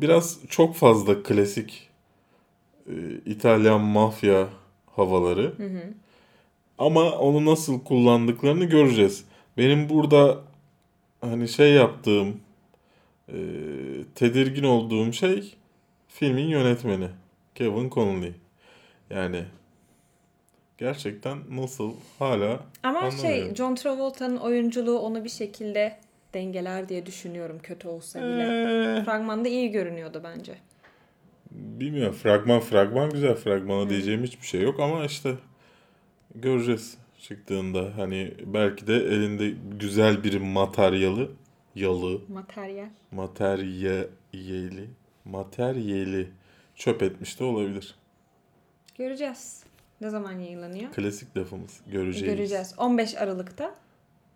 Biraz çok fazla klasik e, İtalyan mafya havaları. Ama onu nasıl kullandıklarını göreceğiz. Benim burada hani şey yaptığım Ee, tedirgin olduğum şey filmin yönetmeni Kevin Connolly. Yani gerçekten nasıl hala Ama şey. John Travolta'nın oyunculuğu onu bir şekilde dengeler diye düşünüyorum kötü olsa bile. Ee, Fragmanda iyi görünüyordu bence. bilmiyorum fragman fragman güzel fragmana diyeceğim hiçbir şey yok ama işte göreceğiz çıktığında hani belki de elinde güzel bir materyalı yalı Materyal. materyali materyali çöp etmiş de olabilir. Göreceğiz. Ne zaman yayınlanıyor? Klasik lafımız. Göreceğiz. Göreceğiz. 15 Aralık'ta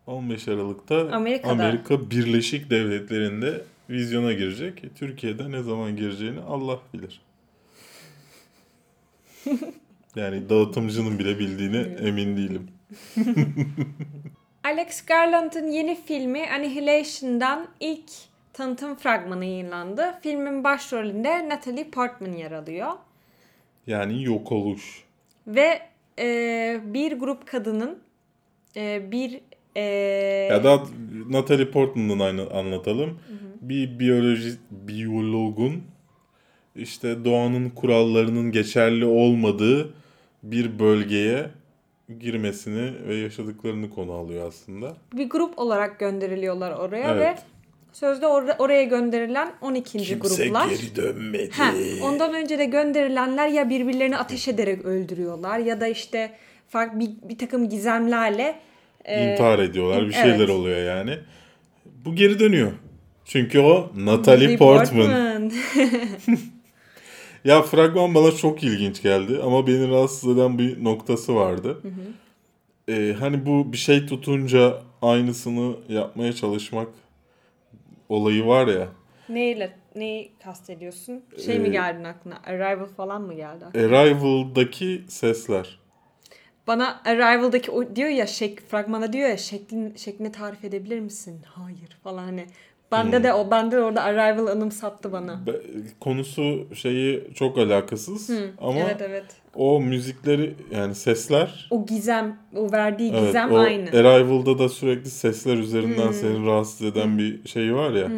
15 Aralık'ta Amerika'da. Amerika Birleşik Devletleri'nde vizyona girecek. Türkiye'de ne zaman gireceğini Allah bilir. yani dağıtımcının bile bildiğine emin değilim. Alex Garland'ın yeni filmi Annihilation'dan ilk tanıtım fragmanı yayınlandı. Filmin başrolünde Natalie Portman yer alıyor. Yani yok oluş. Ve e, bir grup kadının e, bir e, Ya da Natalie Portman'dan aynı anlatalım. Bir biyoloji biyologun işte doğanın kurallarının geçerli olmadığı bir bölgeye girmesini ve yaşadıklarını konu alıyor aslında. bir grup olarak gönderiliyorlar oraya Evet. ve sözde or- oraya gönderilen 12. gruplar. dönmedi. Ha, ondan önce de gönderilenler ya birbirlerini ateş ederek öldürüyorlar ya da işte farklı bir, bir takım gizemlerle e, İntihar ediyorlar. Bir şeyler evet. oluyor yani. Bu geri dönüyor. Çünkü o Natalie Portman. Ya fragman bana çok ilginç geldi ama beni rahatsız eden bir noktası vardı. Ee, hani bu bir şey tutunca aynısını yapmaya çalışmak olayı var ya. Neyle neyi kastediyorsun? Şey Ee, mi geldi aklına? Arrival falan mı geldi? Arrival'daki sesler. Bana Arrival'daki o diyor ya şek fragmana diyor ya şeklin şeklini tarif edebilir misin? Hayır falan hani. Bende Hmm. de o bende de orada Arrival anımsattı bana. Be- Konusu şeyi çok alakasız ama evet evet. o müzikleri yani sesler O gizem, o verdiği Evet, gizem o aynı. Arrival'da da sürekli sesler üzerinden Hmm. seni rahatsız eden bir şey var ya.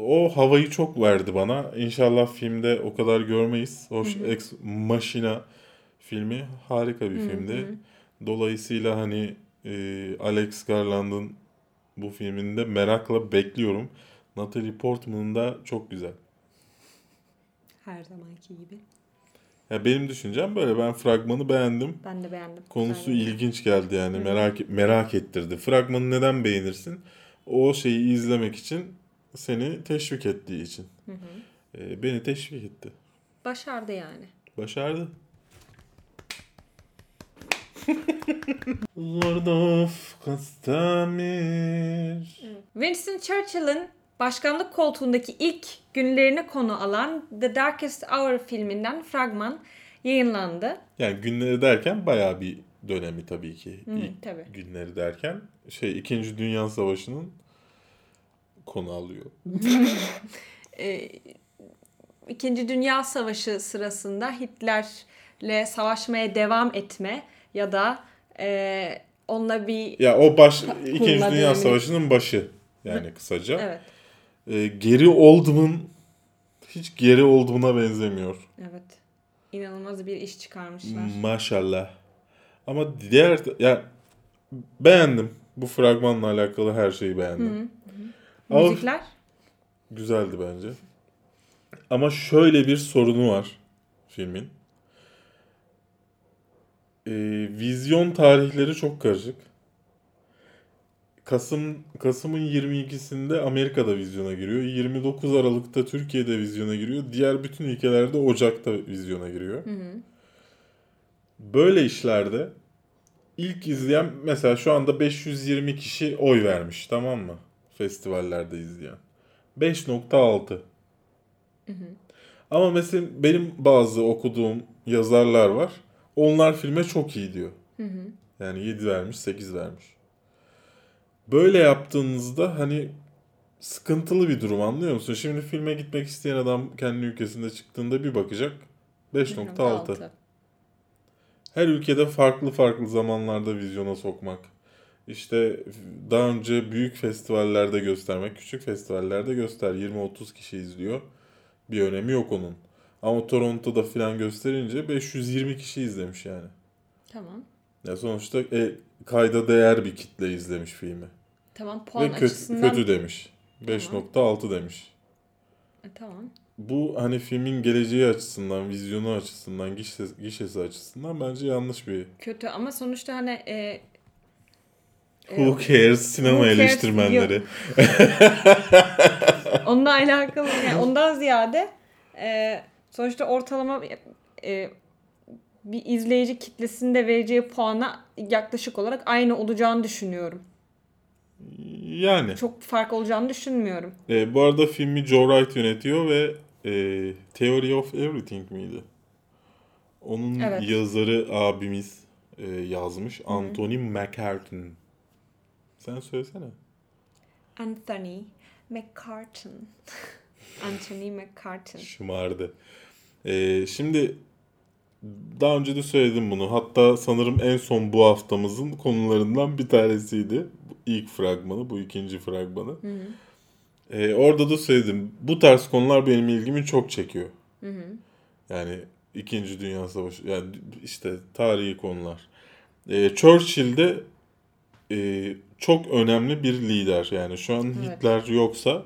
O havayı çok verdi bana. İnşallah filmde o kadar görmeyiz. O Ex Machina filmi harika bir filmdi. Dolayısıyla hani e, Alex Garland'ın bu filminde merakla bekliyorum. Natalie Portman'ın da çok güzel. Her zamanki gibi. Ya benim düşüncem böyle. Ben fragmanı beğendim. Ben de beğendim. Konusu Güzel. ilginç geldi yani merak merak ettirdi. Fragmanı neden beğenirsin? O şeyi izlemek için seni teşvik ettiği için. Ee, beni teşvik etti. Başardı yani. Başardı. Lord of Castamir. Winston Churchill'ın başkanlık koltuğundaki ilk günlerini konu alan The Darkest Hour filminden fragman yayınlandı. Yani günleri derken bayağı bir dönemi tabii ki. İlk tabii. günleri derken şey 2. Dünya Savaşı'nın konu alıyor. Ee, İkinci Dünya Savaşı sırasında Hitler'le savaşmaya devam etme ya da e, onunla bir Ya o baş İkinci Dünya dönemini- Savaşı'nın başı yani kısaca. evet Ee, geri Oldman hiç geri Oldman'a benzemiyor. evet inanılmaz bir iş çıkarmışlar. Maşallah. Ama diğer ya beğendim. Bu fragmanla alakalı her şeyi beğendim. Ama Müzikler güzeldi bence. Ama şöyle bir sorunu var filmin. Ee, vizyon tarihleri çok karışık. Kasım Kasım'ın 22'sinde Amerika'da vizyona giriyor. 29 Aralık'ta Türkiye'de vizyona giriyor. Diğer bütün ülkelerde Ocak'ta vizyona giriyor. Böyle işlerde ilk izleyen mesela şu anda 520 kişi oy vermiş tamam mı? Festivallerde izleyen. 5.6. Ama mesela benim bazı okuduğum yazarlar var. Onlar filme çok iyi diyor. Yani 7 vermiş, 8 vermiş. Böyle yaptığınızda hani sıkıntılı bir durum anlıyor musun? Şimdi filme gitmek isteyen adam kendi ülkesinde çıktığında bir bakacak. 5.6. Her ülkede farklı farklı zamanlarda vizyona sokmak. işte daha önce büyük festivallerde göstermek, küçük festivallerde göster 20-30 kişi izliyor. Bir önemi yok onun. Ama Toronto'da falan gösterince 520 kişi izlemiş yani. Tamam. Ya sonuçta e, kayda değer bir kitle izlemiş filmi. Tamam puan Ve kötü, açısından. kötü demiş. 5.6 demiş. E, tamam. Bu hani filmin geleceği açısından, vizyonu açısından, gişesi, gişesi açısından bence yanlış bir Kötü ama sonuçta hani e, e, Who cares sinema Who cares eleştirmenleri. onunla alakalı yani ondan ziyade e, sonuçta ortalama e, bir izleyici kitlesinde vereceği puana yaklaşık olarak aynı olacağını düşünüyorum. Yani. Çok fark olacağını düşünmüyorum. E, bu arada filmi Joe Wright yönetiyor ve e, Theory of Everything miydi? Onun Evet. yazarı abimiz e, yazmış. Anthony McCartan. Sen söylesene. Anthony McCartan. Anthony McCartan. Şımardı. E, şimdi daha önce de söyledim bunu. Hatta sanırım en son bu haftamızın konularından bir tanesiydi. İlk fragmanı, bu ikinci fragmanı. E, orada da söyledim. Bu tarz konular benim ilgimi çok çekiyor. Yani İkinci Dünya Savaşı, yani işte tarihi konular. E, Churchill de e, çok önemli bir lider. Yani şu an Evet. Hitler yoksa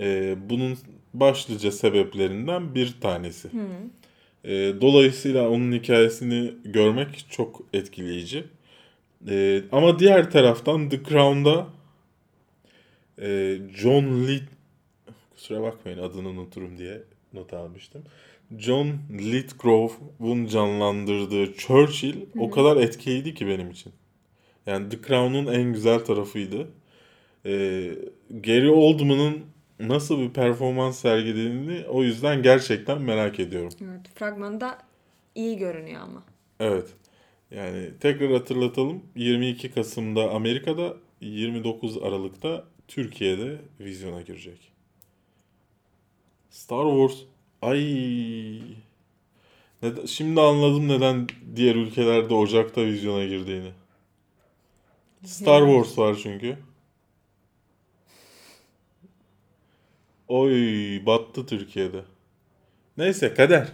e, bunun başlıca sebeplerinden bir tanesi. E, dolayısıyla onun hikayesini görmek çok etkileyici. E, ama diğer taraftan The Crown'da e, John Lee kusura bakmayın adını unuturum diye not almıştım. John Lithgow'un canlandırdığı Churchill o kadar etkiliydi ki benim için. Yani The Crown'un en güzel tarafıydı. Ee, Gary Oldman'ın nasıl bir performans sergilediğini o yüzden gerçekten merak ediyorum. Evet, fragmanda iyi görünüyor ama. Evet. Yani tekrar hatırlatalım. 22 Kasım'da Amerika'da, 29 Aralık'ta Türkiye'de vizyona girecek. Star Wars. Ay. Neden, şimdi anladım neden diğer ülkelerde Ocak'ta vizyona girdiğini. Star Wars var çünkü. Oy battı Türkiye'de. Neyse kader.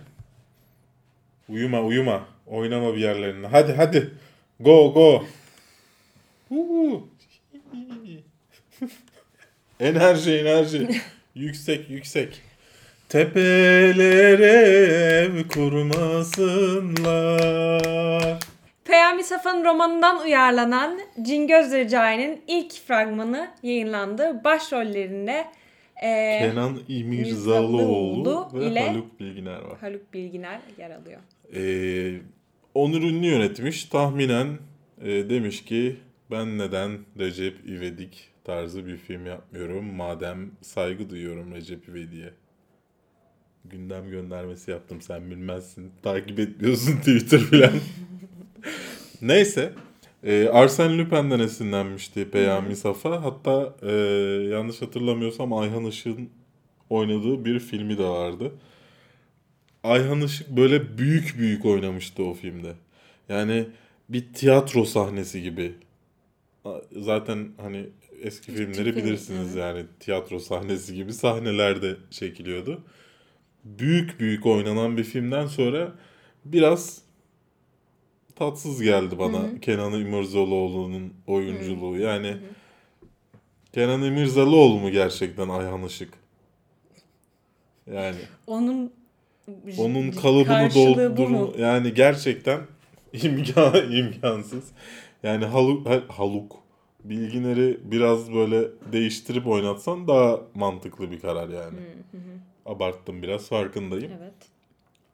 Uyuma uyuma. Oynama bir yerlerine. Hadi hadi. Go go. Enerji enerji. yüksek yüksek. Tepelere ev kurmasınlar. Peyami Safa'nın romanından uyarlanan Cingöz Recai'nin ilk fragmanı yayınlandı. Başrollerinde e, Kenan İmirzalıoğlu ve ile- Haluk Bilginer var. Haluk Bilginer yer alıyor. Ee, Onur Ünlü yönetmiş. Tahminen e, demiş ki ben neden Recep İvedik tarzı bir film yapmıyorum madem saygı duyuyorum Recep İvedik'e. Gündem göndermesi yaptım sen bilmezsin. Takip etmiyorsun Twitter filan. Neyse. E, Arsène Lupin'den esinlenmişti Peyami Safa. Hatta e, yanlış hatırlamıyorsam Ayhan Işık'ın oynadığı bir filmi de vardı. Ayhan Işık böyle büyük büyük oynamıştı o filmde. Yani bir tiyatro sahnesi gibi. Zaten hani eski filmleri film, bilirsiniz evet. yani tiyatro sahnesi gibi sahnelerde çekiliyordu. Büyük büyük oynanan bir filmden sonra biraz tatsız geldi bana Kenan İmirzalıoğlu'nun oyunculuğu. Yani Kenan İmirzalıoğlu mu gerçekten Ayhan Işık? Yani Onun onun kalıbını doldurun yani gerçekten imkan imkansız. Yani Haluk Ha- Haluk Bilginer'i biraz böyle değiştirip oynatsan daha mantıklı bir karar yani. Abarttım biraz farkındayım. Evet.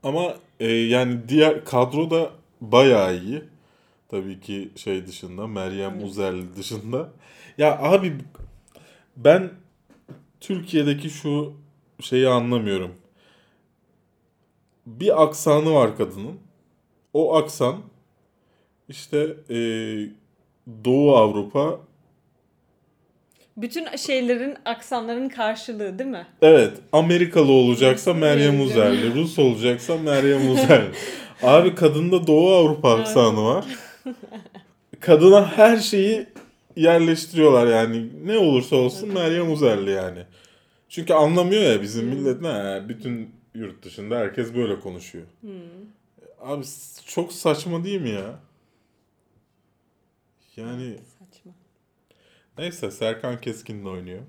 Ama e, yani diğer kadro da bayağı iyi. Tabii ki şey dışında Meryem Uzerli dışında. Ya abi ben Türkiye'deki şu şeyi anlamıyorum. Bir aksanı var kadının. O aksan işte e, Doğu Avrupa Bütün şeylerin, aksanların karşılığı değil mi? Evet, Amerikalı olacaksa Meryem. Uzerli, Rus olacaksa Meryem Uzerli. Abi kadında Doğu Avrupa aksanı var. kadına her şeyi yerleştiriyorlar yani. Ne olursa olsun Meryem Uzerli yani. Çünkü anlamıyor ya bizim millet ne bütün yurt dışında herkes böyle konuşuyor. Abi s- çok saçma değil mi ya? Yani Saçma. neyse Serkan Keskin de oynuyor.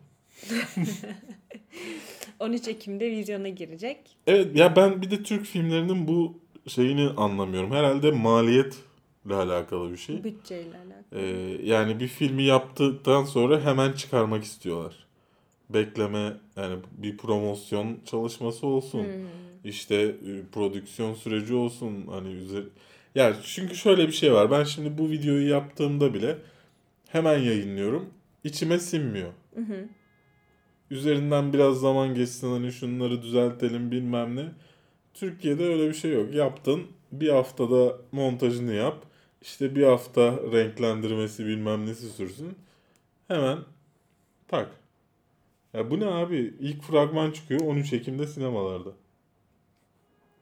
13 Ekim'de vizyona girecek. Evet ya ben bir de Türk filmlerinin bu şeyini anlamıyorum. Herhalde maliyetle alakalı bir şey. Bütçeyle alakalı. Ee, yani bir filmi yaptıktan sonra hemen çıkarmak istiyorlar. Bekleme yani bir promosyon çalışması olsun. İşte e, prodüksiyon süreci olsun hani üzeri ya çünkü şöyle bir şey var. Ben şimdi bu videoyu yaptığımda bile hemen yayınlıyorum. İçime sinmiyor. Üzerinden biraz zaman geçsin hani şunları düzeltelim bilmem ne. Türkiye'de öyle bir şey yok. Yaptın bir haftada montajını yap. İşte bir hafta renklendirmesi bilmem nesi sürsün. Hemen tak. Ya bu ne abi? İlk fragman çıkıyor 13 Ekim'de sinemalarda.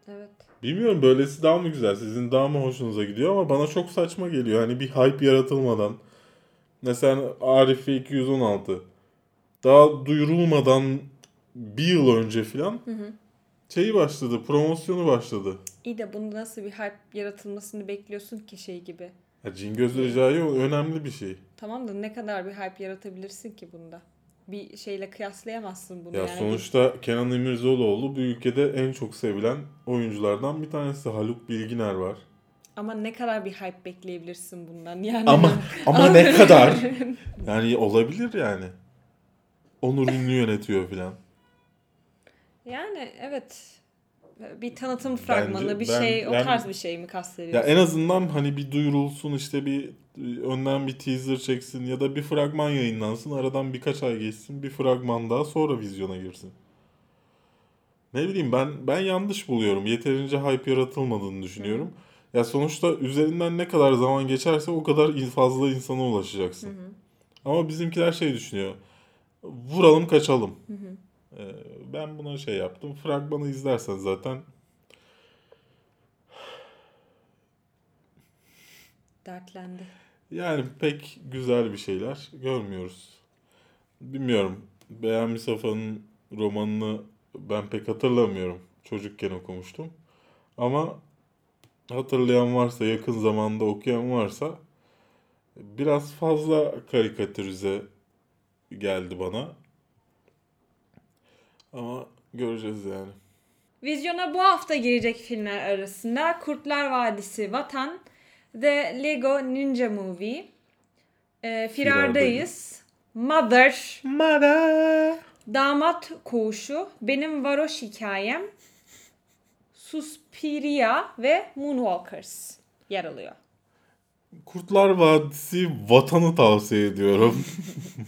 Evet. Bilmiyorum böylesi daha mı güzel? Sizin daha mı hoşunuza gidiyor ama bana çok saçma geliyor. Hani bir hype yaratılmadan. Mesela Arife 216. Daha duyurulmadan bir yıl önce filan şeyi başladı. Promosyonu başladı. İyi de bunda nasıl bir hype yaratılmasını bekliyorsun ki şey gibi. Ya Cingöz Recai önemli bir şey. Tamam da ne kadar bir hype yaratabilirsin ki bunda? Bir şeyle kıyaslayamazsın bunu Ya yani. sonuçta Kenan İmirzalıoğlu bu ülkede en çok sevilen oyunculardan bir tanesi. Haluk Bilginer var. Ama ne kadar bir hype bekleyebilirsin bundan yani. Ama ama ne kadar? Yani olabilir yani. Onur Ünlü yönetiyor filan. Yani evet. Bir tanıtım fragmanı, bir ben- şey, o yani- tarz bir şey mi Ya kastediyorsun? en azından hani bir duyurulsun işte bir önden bir teaser çeksin ya da bir fragman yayınlansın. Aradan birkaç ay geçsin. Bir fragman daha sonra vizyona girsin. Ne bileyim ben ben yanlış buluyorum. Yeterince hype yaratılmadığını düşünüyorum. Ya sonuçta üzerinden ne kadar zaman geçerse o kadar fazla insana ulaşacaksın. Ama bizimkiler şey düşünüyor. Vuralım kaçalım. Ee, ben buna şey yaptım. Fragmanı izlersen zaten Dertlendi. Yani pek güzel bir şeyler görmüyoruz. Bilmiyorum. Beyan Safa'nın romanını ben pek hatırlamıyorum. Çocukken okumuştum. Ama hatırlayan varsa, yakın zamanda okuyan varsa biraz fazla karikatürize geldi bana. Ama göreceğiz yani. Vizyona bu hafta girecek filmler arasında Kurtlar Vadisi Vatan, The Lego Ninja Movie, e, Firardayız, Mother, Mada. Damat Koğuşu, Benim Varoş Hikayem, Suspiria ve Moonwalkers yer alıyor. Kurtlar Vadisi Vatan'ı tavsiye ediyorum.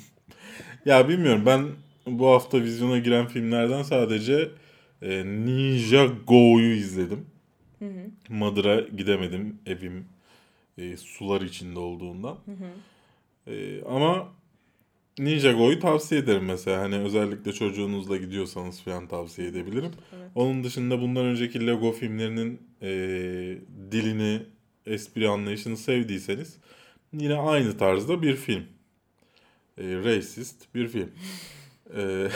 ya bilmiyorum ben bu hafta vizyona giren filmlerden sadece e, Ninja Go'yu izledim. Madır'a gidemedim evim e, sular içinde olduğundan. E, ama Ninja Go'yu tavsiye ederim mesela. Hani özellikle çocuğunuzla gidiyorsanız falan tavsiye edebilirim. Onun dışında bundan önceki Lego filmlerinin e, dilini, espri anlayışını sevdiyseniz yine aynı tarzda bir film. E, racist bir film. E,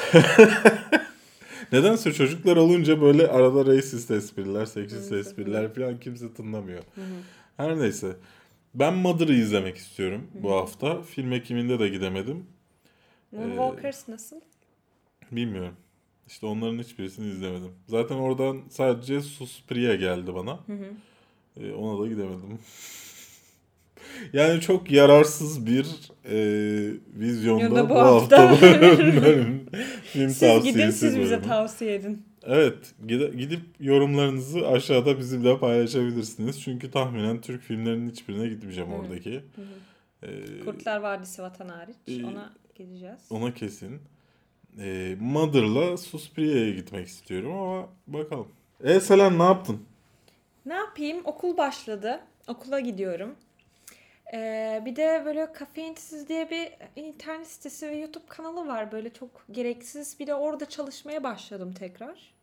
Nedense çocuklar olunca böyle arada racist espriler, seksist espriler falan kimse tınlamıyor. Her neyse. Ben Mother'ı izlemek istiyorum bu hafta. Film ekiminde de gidemedim. Moonwalkers nasıl? Bilmiyorum. İşte onların hiçbirisini izlemedim. Zaten oradan sadece Suspiria geldi bana. Ee, ona da gidemedim. yani çok yararsız bir e, vizyonda Ya bu, bu hafta, hafta. film Siz tavsiyesi gidin siz bize tavsiye edin. Evet, gidip yorumlarınızı aşağıda bizimle paylaşabilirsiniz. Çünkü tahminen Türk filmlerinin hiçbirine gitmeyeceğim oradaki. Ee, Kurtlar Vadisi Vatan hariç. Ee, Ona gideceğiz. Ona kesin. Ee, Mother'la Suspiria'ya gitmek istiyorum ama bakalım. E Selen ne yaptın? Ne yapayım? Okul başladı. Okula gidiyorum. Ee, bir de böyle Kafeinsiz diye bir internet sitesi ve YouTube kanalı var. Böyle çok gereksiz. Bir de orada çalışmaya başladım tekrar.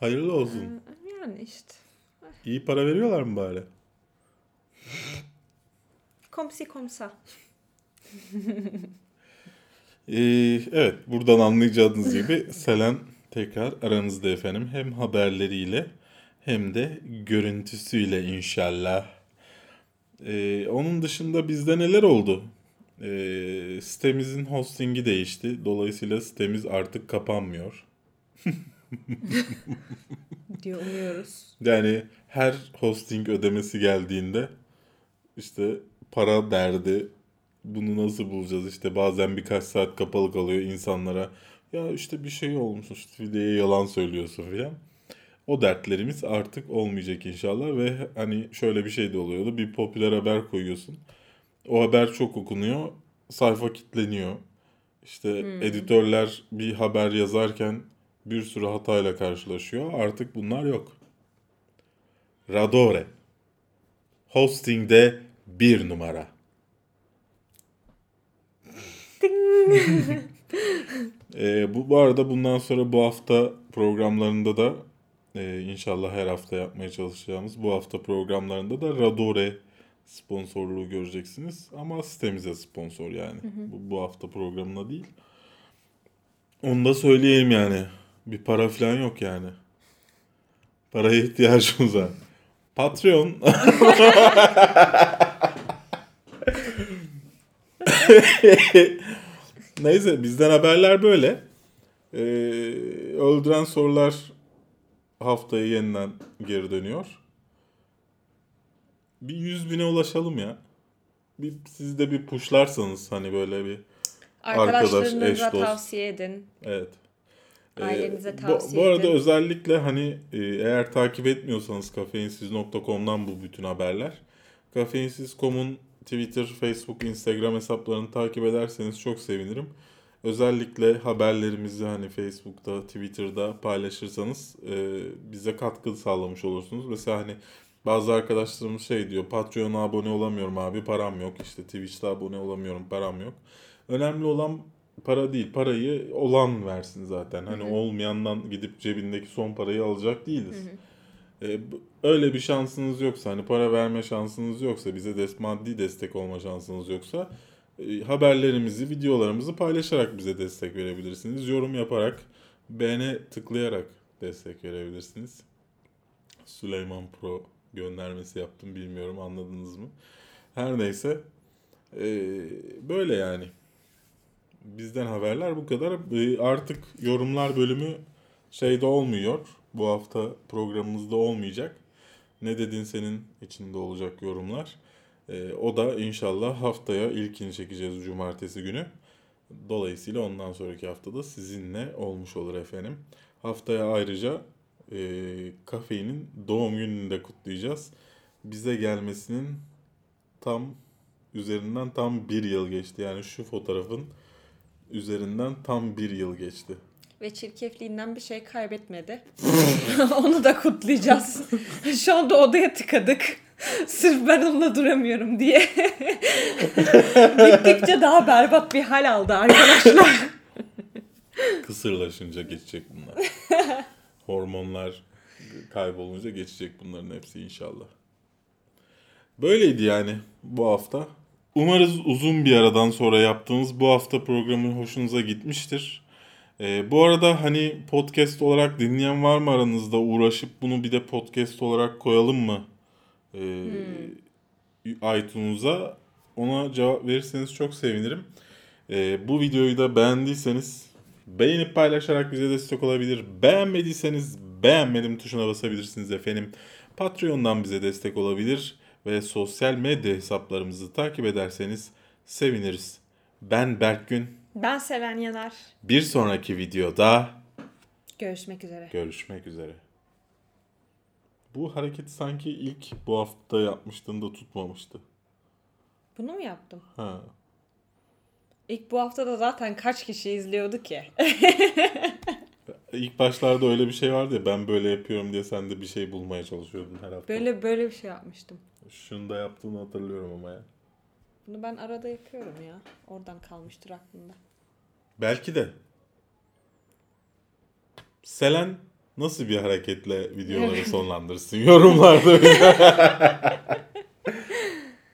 Hayırlı olsun. Ee, Yani işte. İyi para veriyorlar mı bari? Komsi komsa. Ee, evet buradan anlayacağınız gibi Selen tekrar aranızda efendim. Hem haberleriyle hem de görüntüsüyle inşallah. Ee, onun dışında bizde neler oldu? Ee, sitemizin hostingi değişti. Dolayısıyla sitemiz artık kapanmıyor. diye umuyoruz. Yani her hosting ödemesi geldiğinde işte para derdi. Bunu nasıl bulacağız? İşte bazen birkaç saat kapalı kalıyor insanlara. Ya işte bir şey olmuş işte diye yalan söylüyorsun filan. O dertlerimiz artık olmayacak inşallah ve hani şöyle bir şey de oluyordu. Bir popüler haber koyuyorsun. O haber çok okunuyor. Sayfa kilitleniyor. İşte editörler bir haber yazarken bir sürü hatayla karşılaşıyor. Artık bunlar yok. Radore. Hosting'de bir numara. Ee, bu, bu arada bundan sonra bu hafta programlarında da e, inşallah her hafta yapmaya çalışacağımız bu hafta programlarında da Radore sponsorluğu göreceksiniz. Ama sitemize sponsor yani. Bu, bu hafta programına değil. Onu da söyleyeyim yani. Bir para falan yok yani. Paraya ihtiyacımız var. Patreon. Neyse bizden haberler böyle. Ee, öldüren sorular haftaya yeniden geri dönüyor. Bir 100 bine ulaşalım ya. Bir, siz de bir puşlarsanız hani böyle bir Arkadaşlarınıza eş, dost. tavsiye edin. Evet. Ee, Ailenize bu- tavsiye bu, arada edin. özellikle hani e, eğer takip etmiyorsanız kafeinsiz.com'dan bu bütün haberler. Kafeinsiz.com'un Twitter, Facebook, Instagram hesaplarını takip ederseniz çok sevinirim. Özellikle haberlerimizi hani Facebook'ta, Twitter'da paylaşırsanız e, bize katkı sağlamış olursunuz. Mesela hani bazı arkadaşlarımız şey diyor Patreon'a abone olamıyorum abi param yok. İşte Twitch'te abone olamıyorum param yok. Önemli olan para değil. Parayı olan versin zaten. Hani olmayandan gidip cebindeki son parayı alacak değiliz. E, bu- öyle bir şansınız yoksa hani para verme şansınız yoksa bize des maddi destek olma şansınız yoksa haberlerimizi, videolarımızı paylaşarak bize destek verebilirsiniz. Yorum yaparak, beğene tıklayarak destek verebilirsiniz. Süleyman Pro göndermesi yaptım bilmiyorum anladınız mı? Her neyse e, böyle yani. Bizden haberler bu kadar. E, artık yorumlar bölümü şeyde olmuyor. Bu hafta programımızda olmayacak. Ne dedin senin içinde olacak yorumlar. E, o da inşallah haftaya ilkini çekeceğiz cumartesi günü. Dolayısıyla ondan sonraki haftada sizinle olmuş olur efendim. Haftaya ayrıca e, kafeinin doğum gününü de kutlayacağız. Bize gelmesinin tam üzerinden tam bir yıl geçti. Yani şu fotoğrafın üzerinden tam bir yıl geçti. Ve çirkefliğinden bir şey kaybetmedi. Onu da kutlayacağız. Şu anda odaya tıkadık. Sırf ben onunla duramıyorum diye. Gittikçe daha berbat bir hal aldı arkadaşlar. Kısırlaşınca geçecek bunlar. Hormonlar kaybolunca geçecek bunların hepsi inşallah. Böyleydi yani bu hafta. Umarız uzun bir aradan sonra yaptığımız bu hafta programı hoşunuza gitmiştir. Ee, bu arada hani podcast olarak dinleyen var mı aranızda uğraşıp bunu bir de podcast olarak koyalım mı? Ee, iTunes'a ona cevap verirseniz çok sevinirim. Ee, bu videoyu da beğendiyseniz beğenip paylaşarak bize destek olabilir. Beğenmediyseniz beğenmedim tuşuna basabilirsiniz efendim. Patreon'dan bize destek olabilir ve sosyal medya hesaplarımızı takip ederseniz seviniriz. Ben Berkgün. Ben Seven Yanar. Bir sonraki videoda Görüşmek üzere. görüşmek üzere. Bu hareketi sanki ilk bu hafta yapmıştığında tutmamıştı. Bunu mu yaptım? Ha. İlk bu haftada zaten kaç kişi izliyordu ki? İlk başlarda öyle bir şey vardı ya ben böyle yapıyorum diye sen de bir şey bulmaya çalışıyordun her hafta. Böyle böyle bir şey yapmıştım. Şunu da yaptığını hatırlıyorum ama ya. Bunu ben arada yapıyorum ya. Oradan kalmıştır aklımda. Belki de. Selen nasıl bir hareketle videoları sonlandırsın yorumlarda.